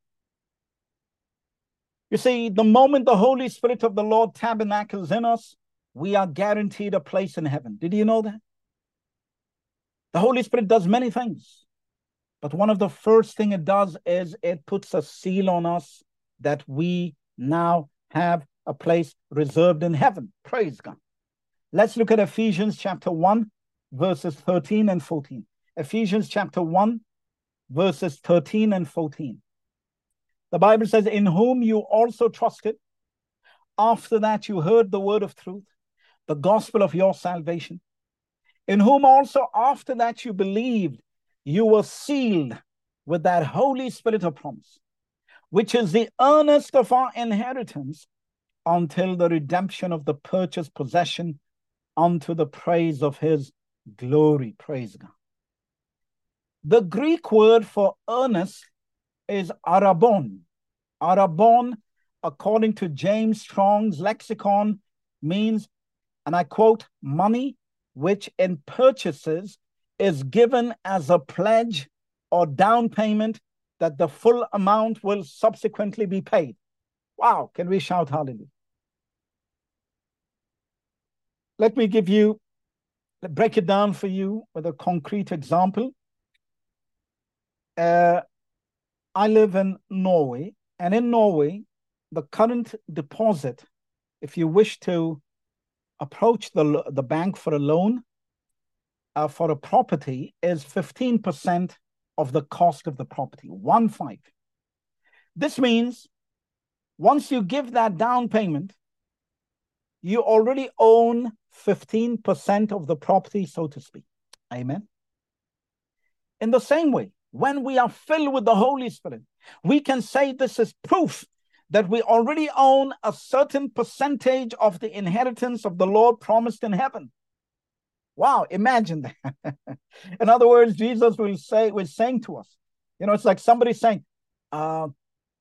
You see, the moment the Holy Spirit of the Lord tabernacles in us, we are guaranteed a place in heaven. Did you know that? The Holy Spirit does many things. But one of the first thing it does is it puts a seal on us that we now have a place reserved in heaven. Praise God. Let's look at Ephesians chapter 1, verses 13 and 14. Ephesians chapter 1, verses 13 and 14. The Bible says, In whom you also trusted, after that you heard the word of truth, the gospel of your salvation, in whom also after that you believed, you were sealed with that Holy Spirit of promise, which is the earnest of our inheritance until the redemption of the purchased possession unto the praise of his glory. Praise God. The Greek word for earnest is arabon. Arabon, according to James Strong's lexicon, means, and I quote, money which in purchases is given as a pledge or down payment that the full amount will subsequently be paid. Wow, can we shout hallelujah? Let me give you, break it down for you with a concrete example. Uh, I live in Norway, and in Norway, the current deposit, if you wish to approach the, the bank for a loan uh, for a property is 15% of the cost of the property, one five. This means once you give that down payment, you already own 15% of the property, so to speak. Amen. In the same way, when we are filled with the Holy Spirit, we can say this is proof that we already own a certain percentage of the inheritance of the Lord promised in heaven. Wow, imagine that. in other words, Jesus will say, was saying to us, you know, it's like somebody saying, uh,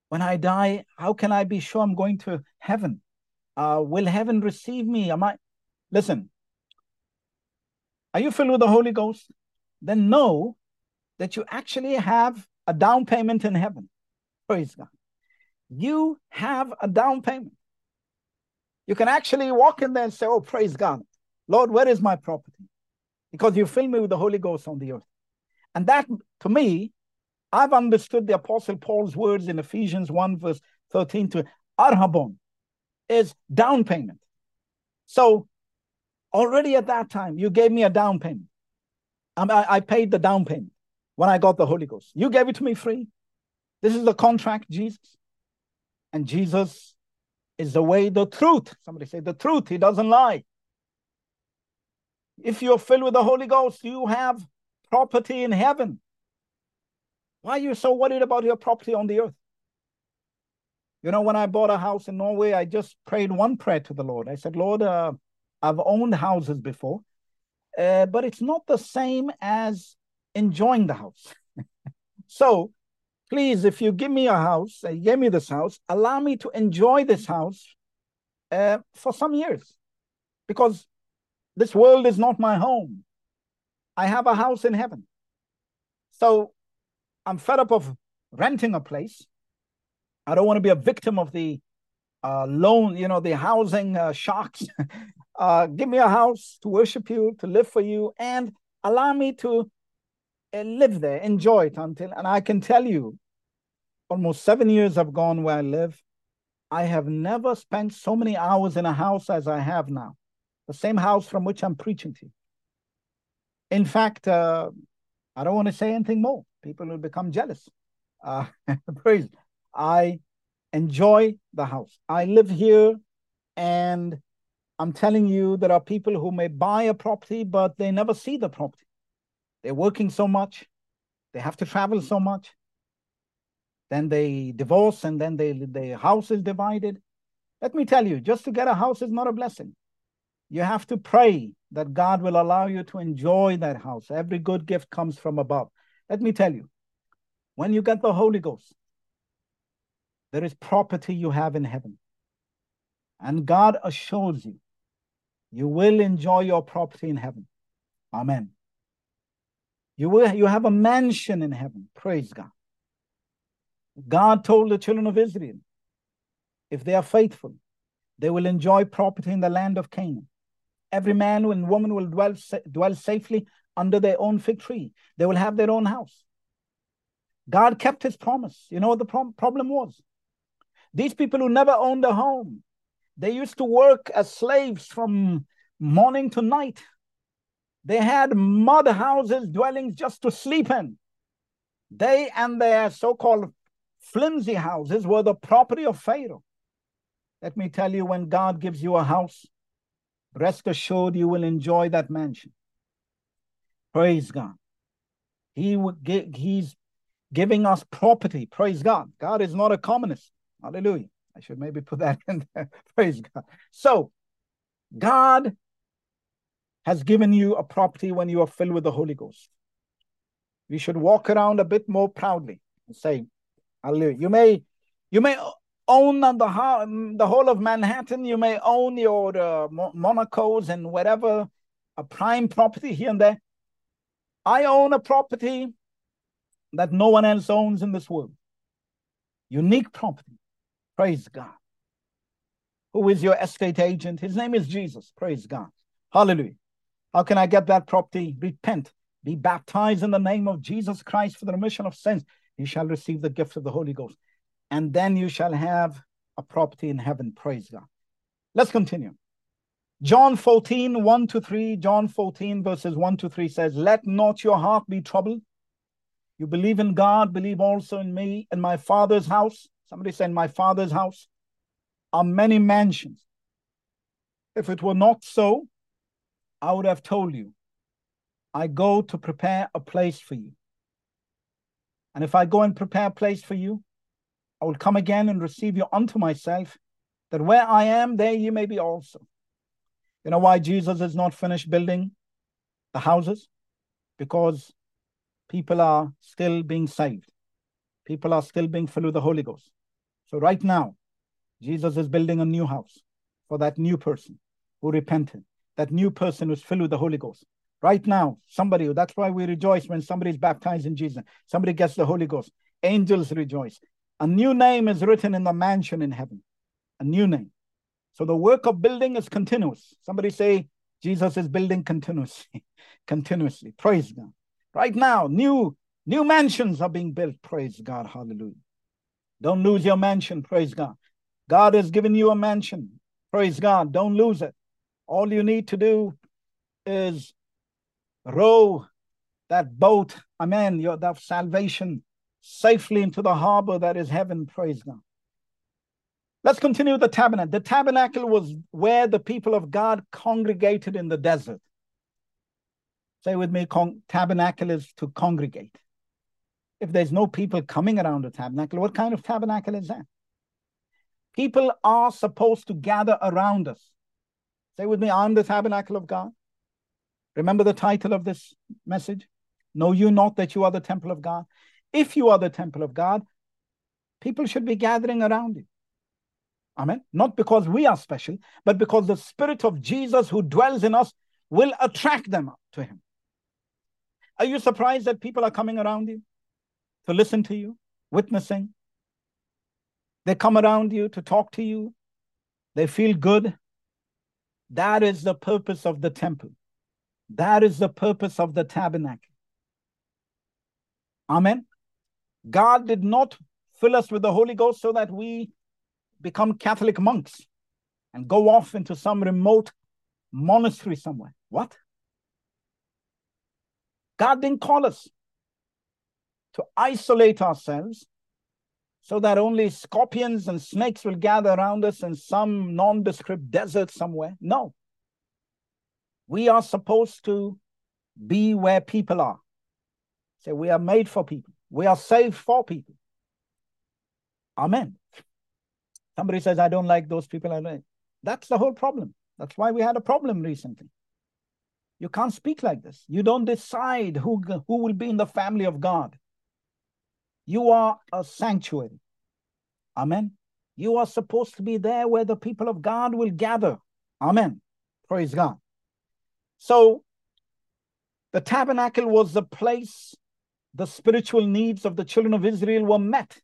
when I die, how can I be sure I'm going to heaven? Uh, will heaven receive me? Am I? Listen, are you filled with the Holy Ghost? Then know that you actually have a down payment in heaven. Praise God you have a down payment. You can actually walk in there and say, Oh, praise God. Lord, where is my property? Because you fill me with the Holy Ghost on the earth. And that, to me, I've understood the Apostle Paul's words in Ephesians 1, verse 13 to Arhabon is down payment. So already at that time, you gave me a down payment. Um, I, I paid the down payment when I got the Holy Ghost. You gave it to me free. This is the contract, Jesus. And Jesus is the way, the truth. Somebody say the truth. He doesn't lie. If you're filled with the Holy Ghost, you have property in heaven. Why are you so worried about your property on the earth? You know, when I bought a house in Norway, I just prayed one prayer to the Lord. I said, Lord, uh, I've owned houses before, uh, but it's not the same as enjoying the house. so please, if you give me a house, uh, give me this house, allow me to enjoy this house uh, for some years because this world is not my home. I have a house in heaven. So I'm fed up of renting a place. I don't want to be a victim of the uh, loan, you know, the housing uh, shocks. uh, give me a house to worship you, to live for you, and allow me to uh, live there, enjoy it until. And I can tell you, almost seven years have gone where I live. I have never spent so many hours in a house as I have now, the same house from which I'm preaching to you. In fact, uh, I don't want to say anything more. People will become jealous. Uh, praise. I enjoy the house. I live here, and I'm telling you, there are people who may buy a property, but they never see the property. They're working so much, they have to travel so much. Then they divorce, and then they, the house is divided. Let me tell you, just to get a house is not a blessing. You have to pray that God will allow you to enjoy that house. Every good gift comes from above. Let me tell you, when you get the Holy Ghost, there is property you have in heaven. And God assures you, you will enjoy your property in heaven. Amen. You will you have a mansion in heaven. Praise God. God told the children of Israel, if they are faithful, they will enjoy property in the land of Canaan. Every man and woman will dwell, dwell safely under their own fig tree. They will have their own house. God kept his promise. You know what the pro- problem was? These people who never owned a home, they used to work as slaves from morning to night. They had mud houses, dwellings just to sleep in. They and their so called flimsy houses were the property of Pharaoh. Let me tell you, when God gives you a house, rest assured you will enjoy that mansion. Praise God. He he's giving us property. Praise God. God is not a communist. Hallelujah. I should maybe put that in there. Praise God. So, God has given you a property when you are filled with the Holy Ghost. We should walk around a bit more proudly and say, Hallelujah. You may, you may own the, the whole of Manhattan. You may own your uh, Monaco's and whatever, a prime property here and there. I own a property that no one else owns in this world. Unique property. Praise God. Who is your estate agent? His name is Jesus. Praise God. Hallelujah. How can I get that property? Repent. Be baptized in the name of Jesus Christ for the remission of sins. You shall receive the gift of the Holy Ghost and then you shall have a property in heaven. Praise God. Let's continue. John 14, 1 to 3, John 14, verses 1 to 3 says, Let not your heart be troubled. You believe in God, believe also in me, in my Father's house. Somebody said, My Father's house are many mansions. If it were not so, I would have told you, I go to prepare a place for you. And if I go and prepare a place for you, I will come again and receive you unto myself, that where I am, there you may be also. You know why Jesus is not finished building the houses? Because people are still being saved. People are still being filled with the Holy Ghost. So right now, Jesus is building a new house for that new person who repented, that new person who's filled with the Holy Ghost. Right now, somebody, that's why we rejoice when somebody is baptized in Jesus. Somebody gets the Holy Ghost. Angels rejoice. A new name is written in the mansion in heaven. A new name. So the work of building is continuous. Somebody say, Jesus is building continuously. continuously. Praise God. Right now, new new mansions are being built. Praise God. Hallelujah. Don't lose your mansion. Praise God. God has given you a mansion. Praise God. Don't lose it. All you need to do is row that boat, amen, your that salvation safely into the harbor that is heaven. Praise God. Let's continue with the tabernacle. The tabernacle was where the people of God congregated in the desert. Say with me, con- tabernacle is to congregate. If there's no people coming around the tabernacle, what kind of tabernacle is that? People are supposed to gather around us. Say with me, I'm the tabernacle of God. Remember the title of this message? Know you not that you are the temple of God? If you are the temple of God, people should be gathering around you. Amen. Not because we are special, but because the Spirit of Jesus who dwells in us will attract them to Him. Are you surprised that people are coming around you to listen to you, witnessing? They come around you to talk to you. They feel good. That is the purpose of the temple. That is the purpose of the tabernacle. Amen. God did not fill us with the Holy Ghost so that we become Catholic monks and go off into some remote monastery somewhere. What? God didn't call us to isolate ourselves so that only scorpions and snakes will gather around us in some nondescript desert somewhere. No. We are supposed to be where people are. Say, we are made for people. We are saved for people. Amen. Somebody says, I don't like those people. I like. That's the whole problem. That's why we had a problem recently. You can't speak like this. You don't decide who, who will be in the family of God. You are a sanctuary. Amen. You are supposed to be there where the people of God will gather. Amen. Praise God. So, the tabernacle was the place the spiritual needs of the children of Israel were met.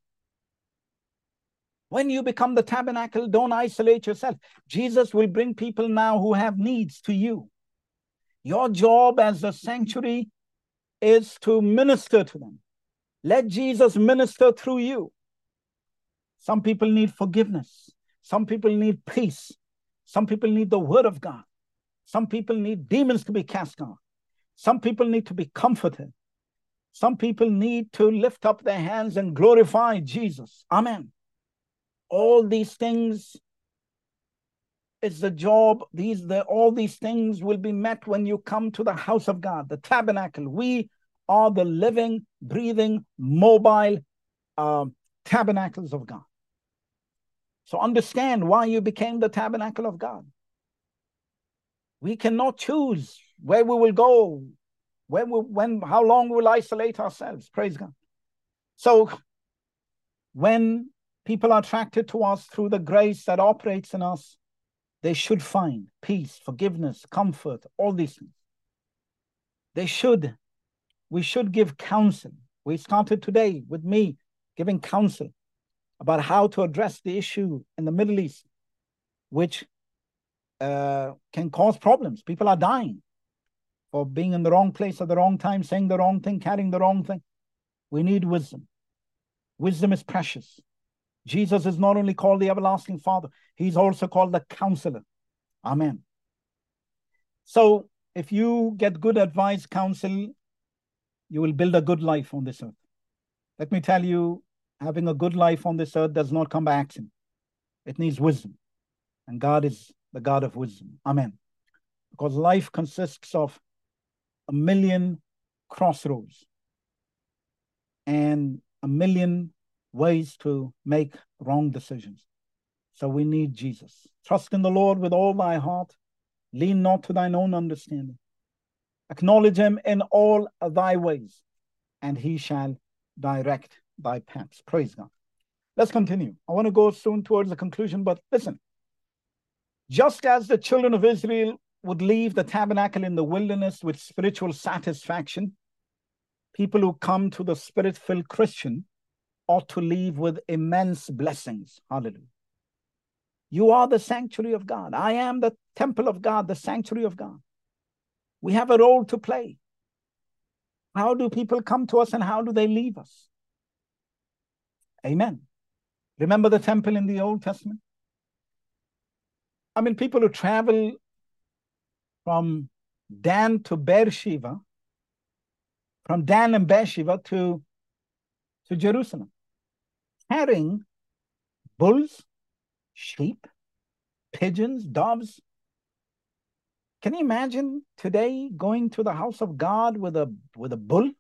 When you become the tabernacle, don't isolate yourself. Jesus will bring people now who have needs to you. Your job as a sanctuary is to minister to them. Let Jesus minister through you. Some people need forgiveness. Some people need peace. Some people need the word of God. Some people need demons to be cast out. Some people need to be comforted. Some people need to lift up their hands and glorify Jesus. Amen. All these things it's the job. These the all these things will be met when you come to the house of God, the tabernacle. We are the living, breathing, mobile uh, tabernacles of God. So understand why you became the tabernacle of God. We cannot choose where we will go, when we, when how long we'll isolate ourselves. Praise God. So when people are attracted to us through the grace that operates in us, they should find peace, forgiveness, comfort, all these things. They should, we should give counsel. We started today with me giving counsel about how to address the issue in the Middle East, which uh, can cause problems. People are dying for being in the wrong place at the wrong time, saying the wrong thing, carrying the wrong thing. We need wisdom. Wisdom is precious. Jesus is not only called the everlasting Father, he's also called the counselor. Amen. So, if you get good advice, counsel, you will build a good life on this earth. Let me tell you, having a good life on this earth does not come by accident. It needs wisdom. And God is the God of wisdom. Amen. Because life consists of a million crossroads and a million ways to make wrong decisions. So we need Jesus. Trust in the Lord with all thy heart. Lean not to thine own understanding. Acknowledge him in all thy ways, and he shall direct thy paths. Praise God. Let's continue. I want to go soon towards the conclusion, but listen. Just as the children of Israel would leave the tabernacle in the wilderness with spiritual satisfaction, people who come to the spirit filled Christian ought to leave with immense blessings. Hallelujah. You are the sanctuary of God. I am the temple of God, the sanctuary of God. We have a role to play. How do people come to us and how do they leave us? Amen. Remember the temple in the Old Testament? I mean, people who travel from Dan to Beersheba, from Dan and Beersheba to, to Jerusalem carrying bulls, sheep, pigeons, doves, Can you imagine today going to the house of God with a with a bull?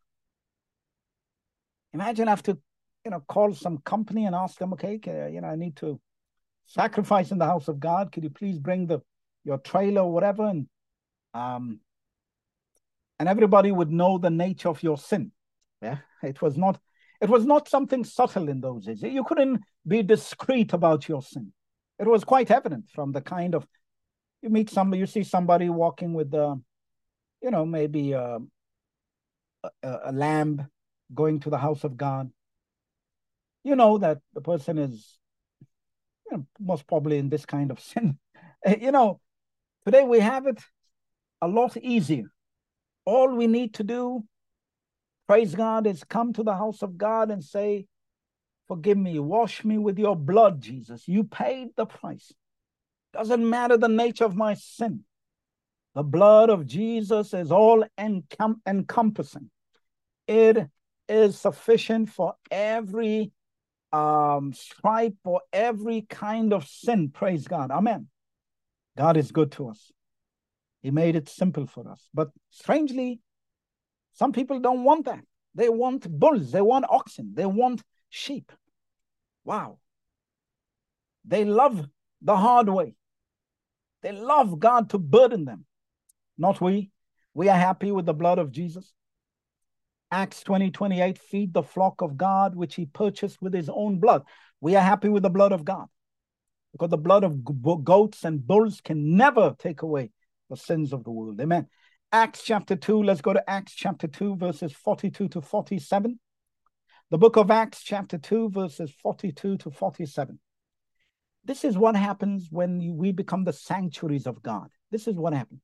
Imagine I have to, you know, call some company and ask them, okay, you know, I need to sacrifice in the house of God. Could you please bring the your trailer or whatever? And um and everybody would know the nature of your sin. Yeah. It was not it was not something subtle in those days. You couldn't be discreet about your sin. It was quite evident from the kind of you meet somebody, you see somebody walking with, uh, you know, maybe a, a, a lamb going to the house of God. You know that the person is, you know, most probably in this kind of sin. you know, today we have it a lot easier. All we need to do praise God, is come to the house of God and say, Forgive me, wash me with your blood, Jesus. You paid the price. Doesn't matter the nature of my sin. The blood of Jesus is all encom- encompassing. It is sufficient for every um, stripe, for every kind of sin. Praise God. Amen. God is good to us. He made it simple for us. But strangely, some people don't want that. They want bulls, they want oxen, they want sheep. Wow. They love the hard way. They love God to burden them. Not we. We are happy with the blood of Jesus. Acts 20 28, feed the flock of God, which he purchased with his own blood. We are happy with the blood of God because the blood of goats and bulls can never take away the sins of the world. Amen. Acts chapter 2. Let's go to Acts chapter 2, verses 42 to 47. The book of Acts chapter 2, verses 42 to 47. This is what happens when we become the sanctuaries of God. This is what happened.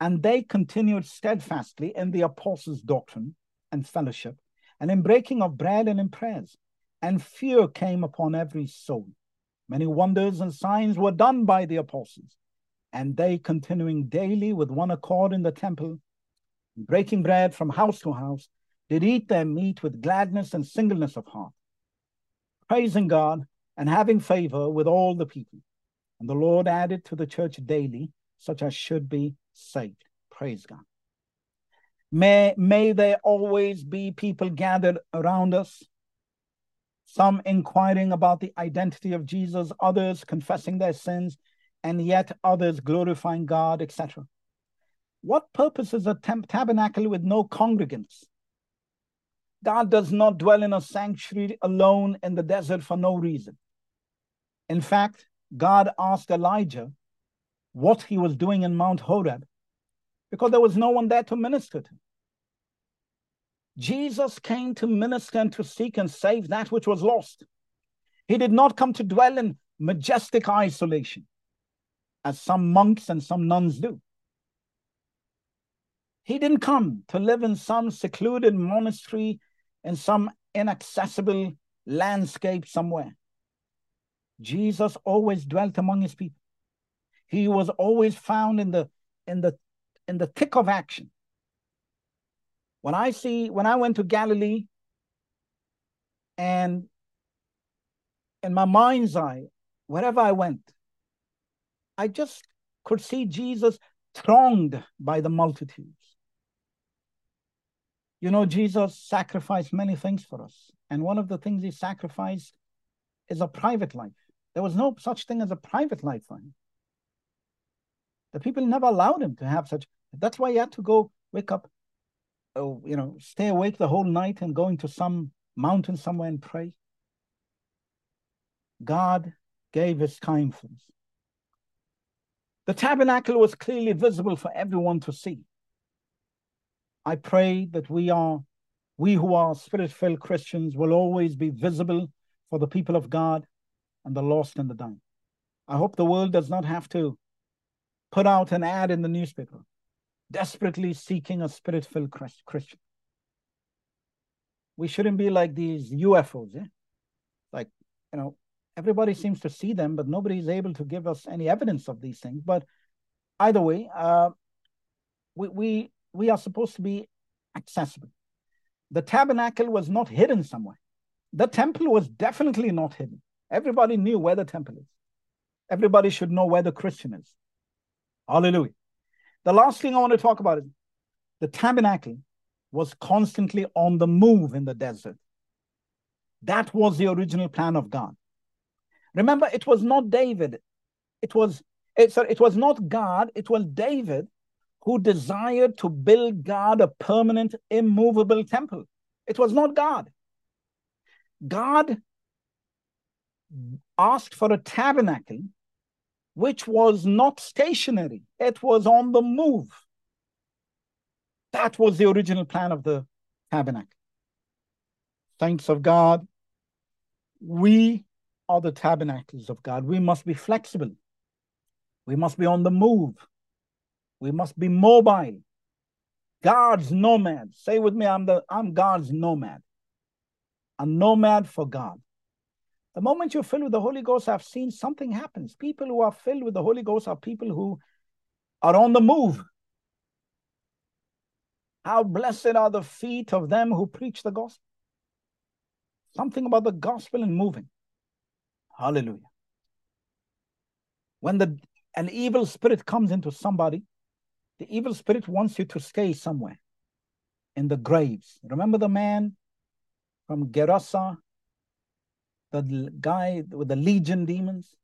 And they continued steadfastly in the apostles' doctrine and fellowship, and in breaking of bread and in prayers. And fear came upon every soul. Many wonders and signs were done by the apostles and they continuing daily with one accord in the temple, breaking bread from house to house, did eat their meat with gladness and singleness of heart, praising God and having favor with all the people. And the Lord added to the church daily such as should be saved. Praise God. May, may there always be people gathered around us, some inquiring about the identity of Jesus, others confessing their sins, and yet others glorifying God, etc. What purpose is a tabernacle with no congregants? God does not dwell in a sanctuary alone in the desert for no reason. In fact, God asked Elijah what he was doing in Mount Horeb because there was no one there to minister to. Jesus came to minister and to seek and save that which was lost. He did not come to dwell in majestic isolation as some monks and some nuns do. He didn't come to live in some secluded monastery in some inaccessible landscape somewhere. Jesus always dwelt among his people. He was always found in the in the in the thick of action. When I see when I went to Galilee and in my mind's eye, wherever I went, I just could see Jesus thronged by the multitudes. You know, Jesus sacrificed many things for us. And one of the things he sacrificed is a private life. There was no such thing as a private life for him. The people never allowed him to have such. That's why he had to go wake up, oh, you know, stay awake the whole night and go into some mountain somewhere and pray. God gave his us. The tabernacle was clearly visible for everyone to see. I pray that we are, we who are spirit-filled Christians will always be visible for the people of God and the lost and the dying. I hope the world does not have to put out an ad in the newspaper, desperately seeking a spirit-filled Christian. We shouldn't be like these UFOs, yeah? Like, you know, everybody seems to see them, but nobody is able to give us any evidence of these things. But either way, uh, we, we, we are supposed to be accessible. The tabernacle was not hidden somewhere. The temple was definitely not hidden. Everybody knew where the temple is. Everybody should know where the Christian is. Hallelujah. The last thing I want to talk about is the tabernacle was constantly on the move in the desert. That was the original plan of God. Remember, it was not David. It was it, sorry, it was not God, it was David who desired to build God a permanent, immovable temple. It was not God. God asked for a tabernacle which was not stationary, it was on the move. That was the original plan of the tabernacle. Saints of God, we are the tabernacles of God. We must be flexible. We must be on the move. We must be mobile. God's nomad. Say with me, I'm the I'm God's nomad. A nomad for God. The moment you're filled with the Holy Ghost, I've seen something happens. People who are filled with the Holy Ghost are people who are on the move. How blessed are the feet of them who preach the gospel. Something about the gospel and moving. Hallelujah. When the an evil spirit comes into somebody, the evil spirit wants you to stay somewhere in the graves. Remember the man from Gerasa, the guy with the legion demons?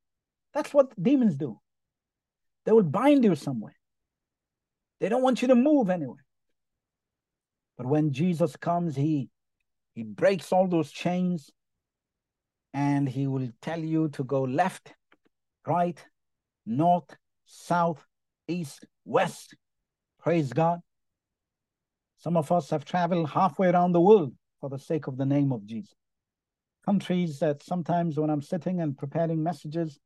That's what demons do. They will bind you somewhere. They don't want you to move anywhere. But when Jesus comes, he he breaks all those chains and he will tell you to go left, right, north, south, east, west. Praise God. Some of us have traveled halfway around the world for the sake of the name of Jesus. Countries that sometimes when I'm sitting and preparing messages,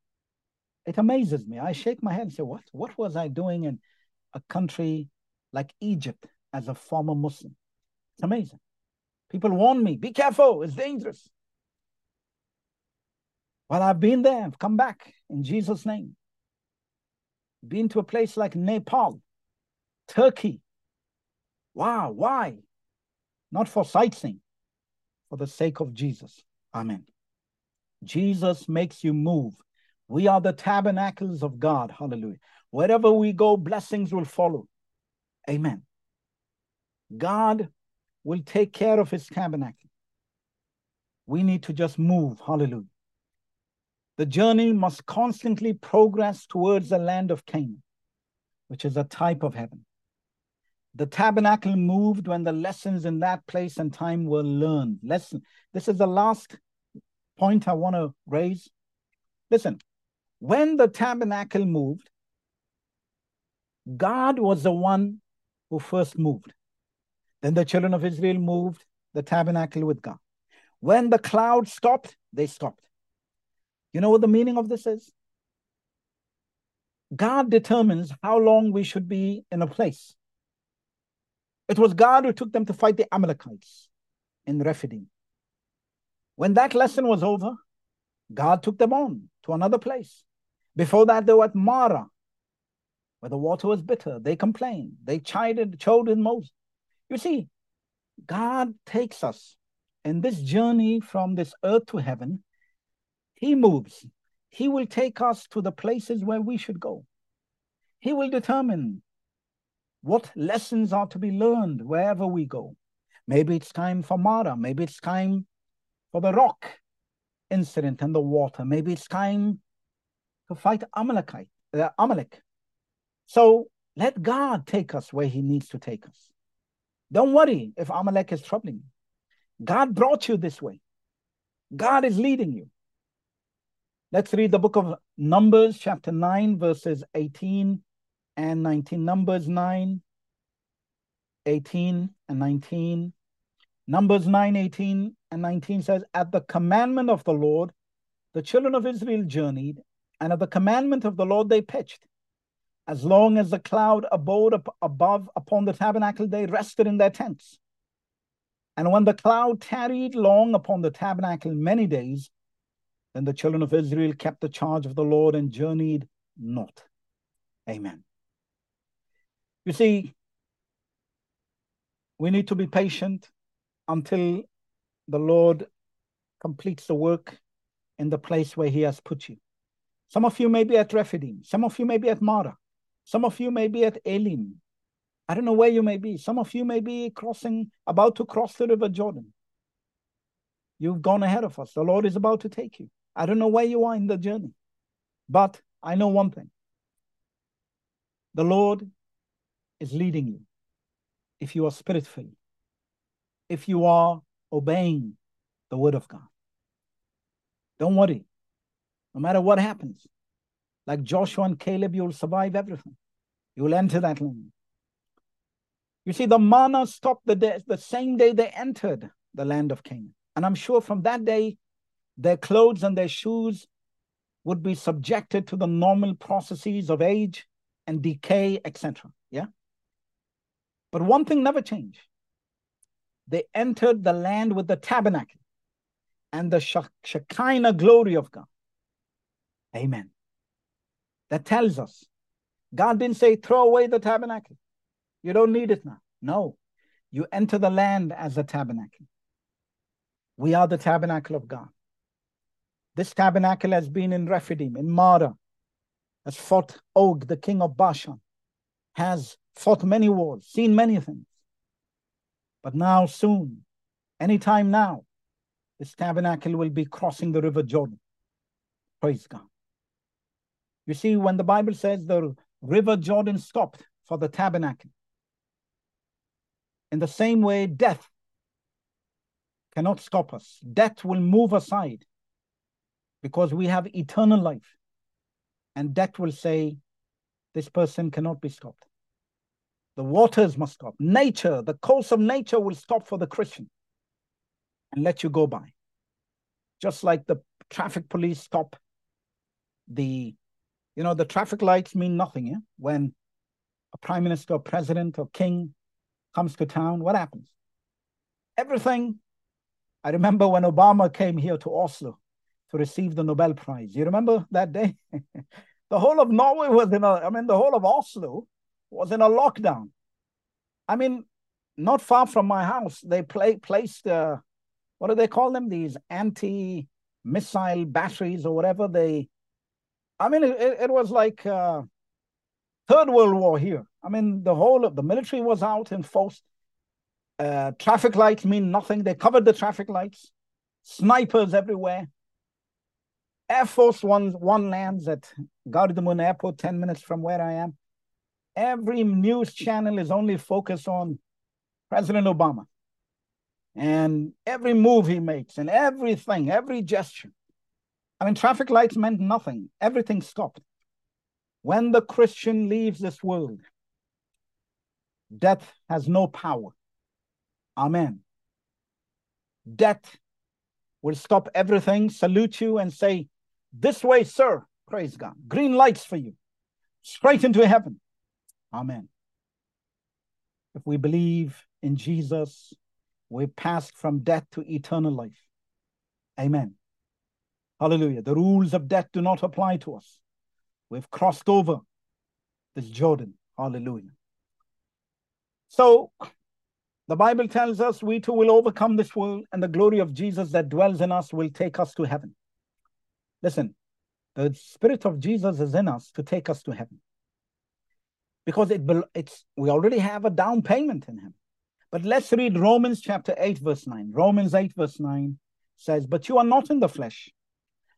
it amazes me. I shake my head and say, What? What was I doing in a country like Egypt as a former Muslim? It's amazing. People warn me, be careful, it's dangerous. Well, I've been there, I've come back in Jesus' name. Been to a place like Nepal, Turkey. Wow, why? Not for sightseeing, for the sake of Jesus. Amen. Jesus makes you move. We are the tabernacles of God. Hallelujah. Wherever we go, blessings will follow. Amen. God will take care of his tabernacle. We need to just move. Hallelujah. The journey must constantly progress towards the land of Canaan, which is a type of heaven. The tabernacle moved when the lessons in that place and time were learned. Lesson. This is the last point I want to raise. Listen, when the tabernacle moved, God was the one who first moved. Then the children of Israel moved the tabernacle with God. When the cloud stopped, they stopped. You know what the meaning of this is? God determines how long we should be in a place. It was God who took them to fight the Amalekites in Rephidim. When that lesson was over, God took them on to another place. Before that, they were at Marah, where the water was bitter. They complained. They chided, chided Moses. You see, God takes us in this journey from this earth to heaven. He moves. He will take us to the places where we should go. He will determine what lessons are to be learned wherever we go. Maybe it's time for Marah. Maybe it's time for the rock incident and the water. Maybe it's time to fight Amalekite, uh, Amalek. So let God take us where He needs to take us. Don't worry if Amalek is troubling you. God brought you this way. God is leading you. Let's read the book of Numbers, chapter 9, verses 18 and 19. Numbers 9, 18 and 19. Numbers 9, 18 and 19 says, At the commandment of the Lord, the children of Israel journeyed, and at the commandment of the Lord they pitched. As long as the cloud abode up above upon the tabernacle, they rested in their tents. And when the cloud tarried long upon the tabernacle many days, then the children of Israel kept the charge of the Lord and journeyed not. Amen. You see, we need to be patient until the Lord completes the work in the place where He has put you. Some of you may be at Rephidim, some of you may be at Marah, Some of you may be at Elim. I don't know where you may be. Some of you may be crossing, about to cross the river Jordan. You've gone ahead of us. The Lord is about to take you. I don't know where you are in the journey, but I know one thing the Lord is leading you if you are spirit filled, if you are obeying the word of God. Don't worry. No matter what happens, like Joshua and Caleb, you'll survive everything. You'll enter that land. You see, the manna stopped the day, the same day they entered the land of Canaan. And I'm sure from that day, their clothes and their shoes would be subjected to the normal processes of age and decay, etc. But one thing never changed. They entered the land with the tabernacle and the Shekinah glory of God. Amen. That tells us God didn't say, throw away the tabernacle. You don't need it now. No, you enter the land as a tabernacle. We are the tabernacle of God. This tabernacle has been in Rephidim, in Marah, has fought Og, the king of Bashan, has fought many wars, seen many things. But now, soon, anytime now, this tabernacle will be crossing the river Jordan. Praise God. You see, when the Bible says the river Jordan stopped for the tabernacle, in the same way, death cannot stop us. Death will move aside because we have eternal life. And death will say, this person cannot be stopped. The waters must stop. Nature, the course of nature will stop for the Christian and let you go by. Just like the traffic police stop the, you know, the traffic lights mean nothing. Yeah? When a prime minister, or president, or king comes to town, what happens? Everything. I remember when Obama came here to Oslo to receive the Nobel Prize. You remember that day? the whole of Norway was in a, I mean, the whole of Oslo was in a lockdown. I mean, not far from my house, they play, placed, uh, what do they call them? These anti missile batteries or whatever. They, I mean, it, it was like uh, Third World War here. I mean, the whole of the military was out in force. Uh, traffic lights mean nothing. They covered the traffic lights. Snipers everywhere. Air Force One, one lands at Gardermoen Airport, 10 minutes from where I am. Every news channel is only focused on President Obama and every move he makes and everything, every gesture. I mean, traffic lights meant nothing, everything stopped. When the Christian leaves this world, death has no power. Amen. Death will stop everything, salute you, and say, This way, sir. Praise God. Green lights for you. Straight into heaven. Amen. If we believe in Jesus, we passed from death to eternal life. Amen. Hallelujah. The rules of death do not apply to us. We've crossed over this Jordan. Hallelujah. So the Bible tells us we too will overcome this world, and the glory of Jesus that dwells in us will take us to heaven. Listen, the Spirit of Jesus is in us to take us to heaven. Because it it's we already have a down payment in him. But let's read Romans chapter 8, verse 9. Romans 8, verse 9 says, But you are not in the flesh,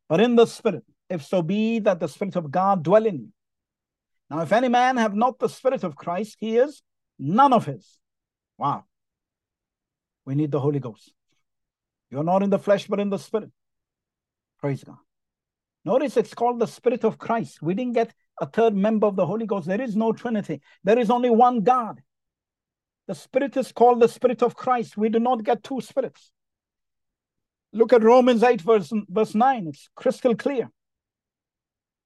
but in the spirit, if so be that the Spirit of God dwell in you. Now, if any man have not the Spirit of Christ, he is none of his. Wow. We need the Holy Ghost. You're not in the flesh, but in the Spirit. Praise God. Notice it's called the Spirit of Christ. We didn't get a third member of the Holy Ghost. There is no Trinity, there is only one God. The Spirit is called the Spirit of Christ. We do not get two spirits. Look at Romans 8, verse, verse 9. It's crystal clear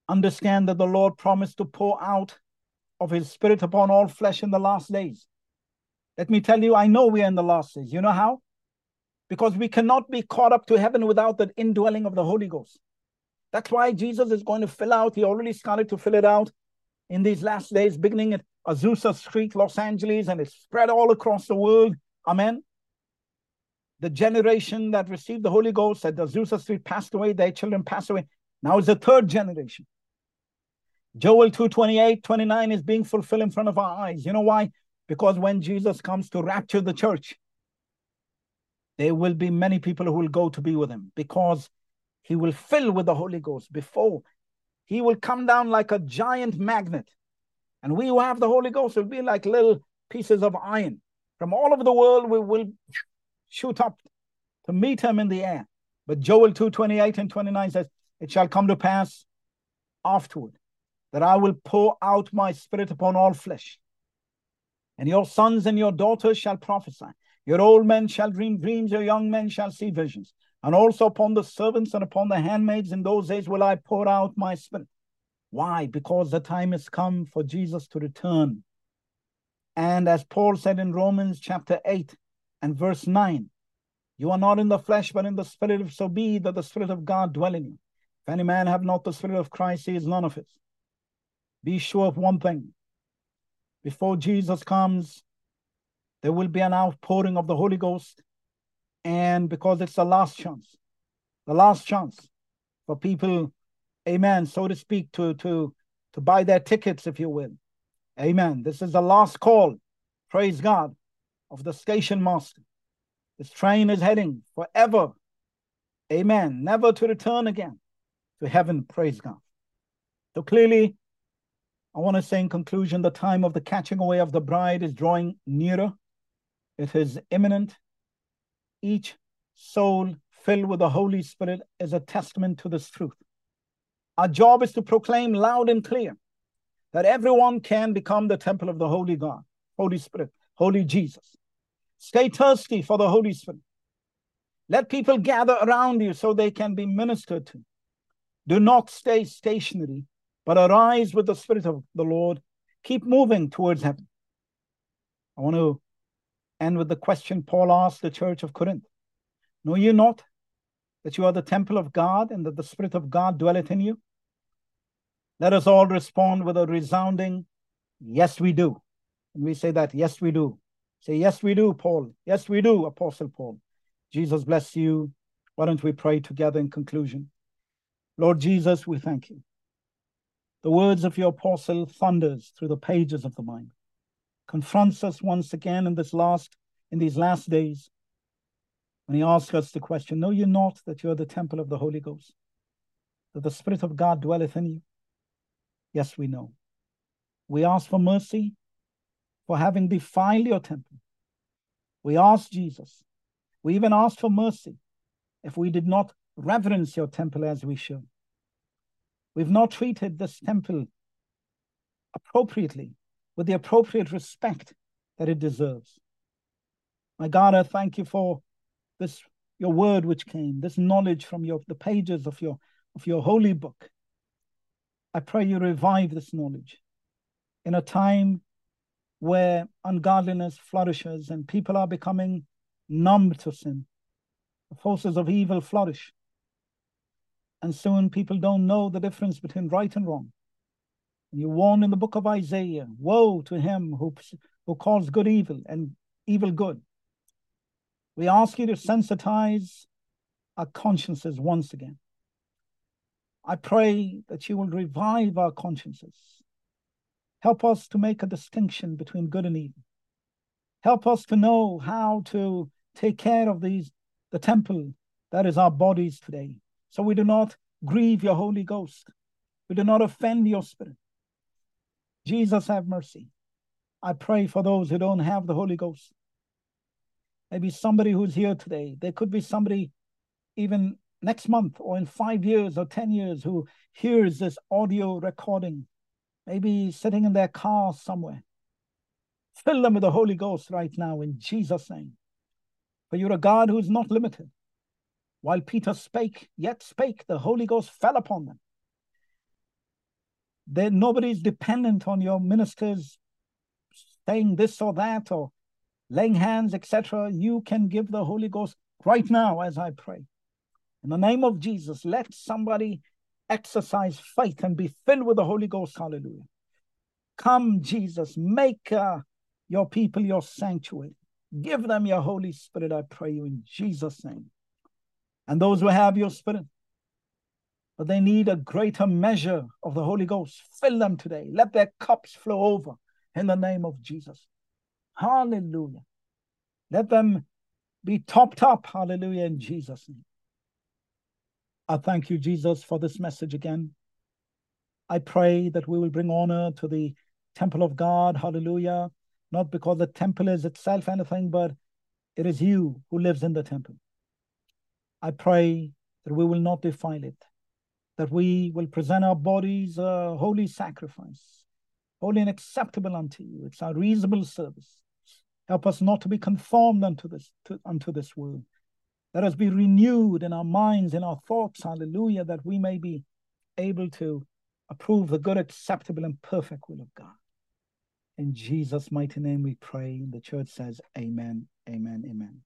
understand that the Lord promised to pour out of his spirit upon all flesh in the last days. Let me tell you, I know we are in the last days. You know how? Because we cannot be caught up to heaven without the indwelling of the Holy Ghost. That's why Jesus is going to fill out, he already started to fill it out in these last days, beginning at Azusa Street, Los Angeles, and it's spread all across the world. Amen. The generation that received the Holy Ghost at Azusa Street passed away, their children passed away. Now it's the third generation. Joel 2 28, 29 is being fulfilled in front of our eyes. You know why? Because when Jesus comes to rapture the church, there will be many people who will go to be with him because he will fill with the Holy Ghost before he will come down like a giant magnet. And we who have the Holy Ghost will be like little pieces of iron. From all over the world, we will shoot up to meet him in the air. But Joel 2 28 and 29 says, It shall come to pass afterward that I will pour out my spirit upon all flesh. And your sons and your daughters shall prophesy. Your old men shall dream dreams, your young men shall see visions. And also upon the servants and upon the handmaids in those days will I pour out my spirit. Why? Because the time has come for Jesus to return. And as Paul said in Romans chapter 8 and verse 9, you are not in the flesh, but in the spirit, if so be that the spirit of God dwell in you. If any man have not the spirit of Christ, he is none of his. Be sure of one thing. Before Jesus comes, there will be an outpouring of the Holy Ghost. And because it's the last chance, the last chance for people, amen, so to speak, to, to, to buy their tickets, if you will. Amen. This is the last call, praise God, of the station master. This train is heading forever. Amen. Never to return again to heaven, praise God. So clearly, I want to say in conclusion, the time of the catching away of the bride is drawing nearer. It is imminent. Each soul filled with the Holy Spirit is a testament to this truth. Our job is to proclaim loud and clear that everyone can become the temple of the Holy God, Holy Spirit, Holy Jesus. Stay thirsty for the Holy Spirit. Let people gather around you so they can be ministered to. Do not stay stationary, but arise with the Spirit of the Lord. Keep moving towards heaven. I want to end with the question Paul asked the church of Corinth Know you not that you are the temple of God and that the Spirit of God dwelleth in you? Let us all respond with a resounding, Yes, we do. And we say that, Yes, we do. Say, Yes, we do, Paul. Yes, we do, Apostle Paul. Jesus bless you. Why don't we pray together in conclusion? Lord Jesus, we thank you. The words of your apostle thunders through the pages of the Bible, confronts us once again in this last, in these last days, when he asks us the question, Know you not that you are the temple of the Holy Ghost, that the Spirit of God dwelleth in you? Yes, we know. We ask for mercy for having defiled your temple. We ask Jesus. We even ask for mercy if we did not reverence your temple as we should. We've not treated this temple appropriately with the appropriate respect that it deserves. My God, I thank you for this your word which came, this knowledge from your the pages of your of your holy book. I pray you revive this knowledge in a time where ungodliness flourishes and people are becoming numb to sin. The forces of evil flourish. And soon people don't know the difference between right and wrong. You warn in the book of Isaiah, woe to him who, who calls good evil and evil good. We ask you to sensitize our consciences once again. I pray that you will revive our consciences. Help us to make a distinction between good and evil. Help us to know how to take care of these the temple that is our bodies today so we do not grieve your Holy Ghost. We do not offend your Spirit. Jesus, have mercy. I pray for those who don't have the Holy Ghost. Maybe somebody who's here today. There could be somebody even next month or in five years or 10 years who hears this audio recording, maybe sitting in their car somewhere. Fill them with the Holy Ghost right now in Jesus' name. For you're a God who's not limited. While Peter spake, yet spake, the Holy Ghost fell upon them. There, nobody's dependent on your ministers saying this or that or laying hands, etc. You can give the Holy Ghost right now as I pray. In the name of Jesus, let somebody exercise faith and be filled with the Holy Ghost. Hallelujah. Come, Jesus, make uh, your people your sanctuary. Give them your Holy Spirit, I pray you in Jesus' name. And those who have your spirit, but they need a greater measure of the Holy Ghost. Fill them today. Let their cups flow over in the name of Jesus. Hallelujah. Let them be topped up. Hallelujah. In Jesus' name. I thank you, Jesus, for this message again. I pray that we will bring honor to the temple of God. Hallelujah. Not because the temple is itself anything, but it is you who lives in the temple. I pray that we will not defile it, that we will present our bodies a holy sacrifice, holy and acceptable unto you. It's our reasonable service. Help us not to be conformed unto this, to, unto this world. Let us be renewed in our minds, in our thoughts, hallelujah, that we may be able to approve the good, acceptable, and perfect will of God. In Jesus' mighty name we pray. The church says, Amen, Amen, Amen.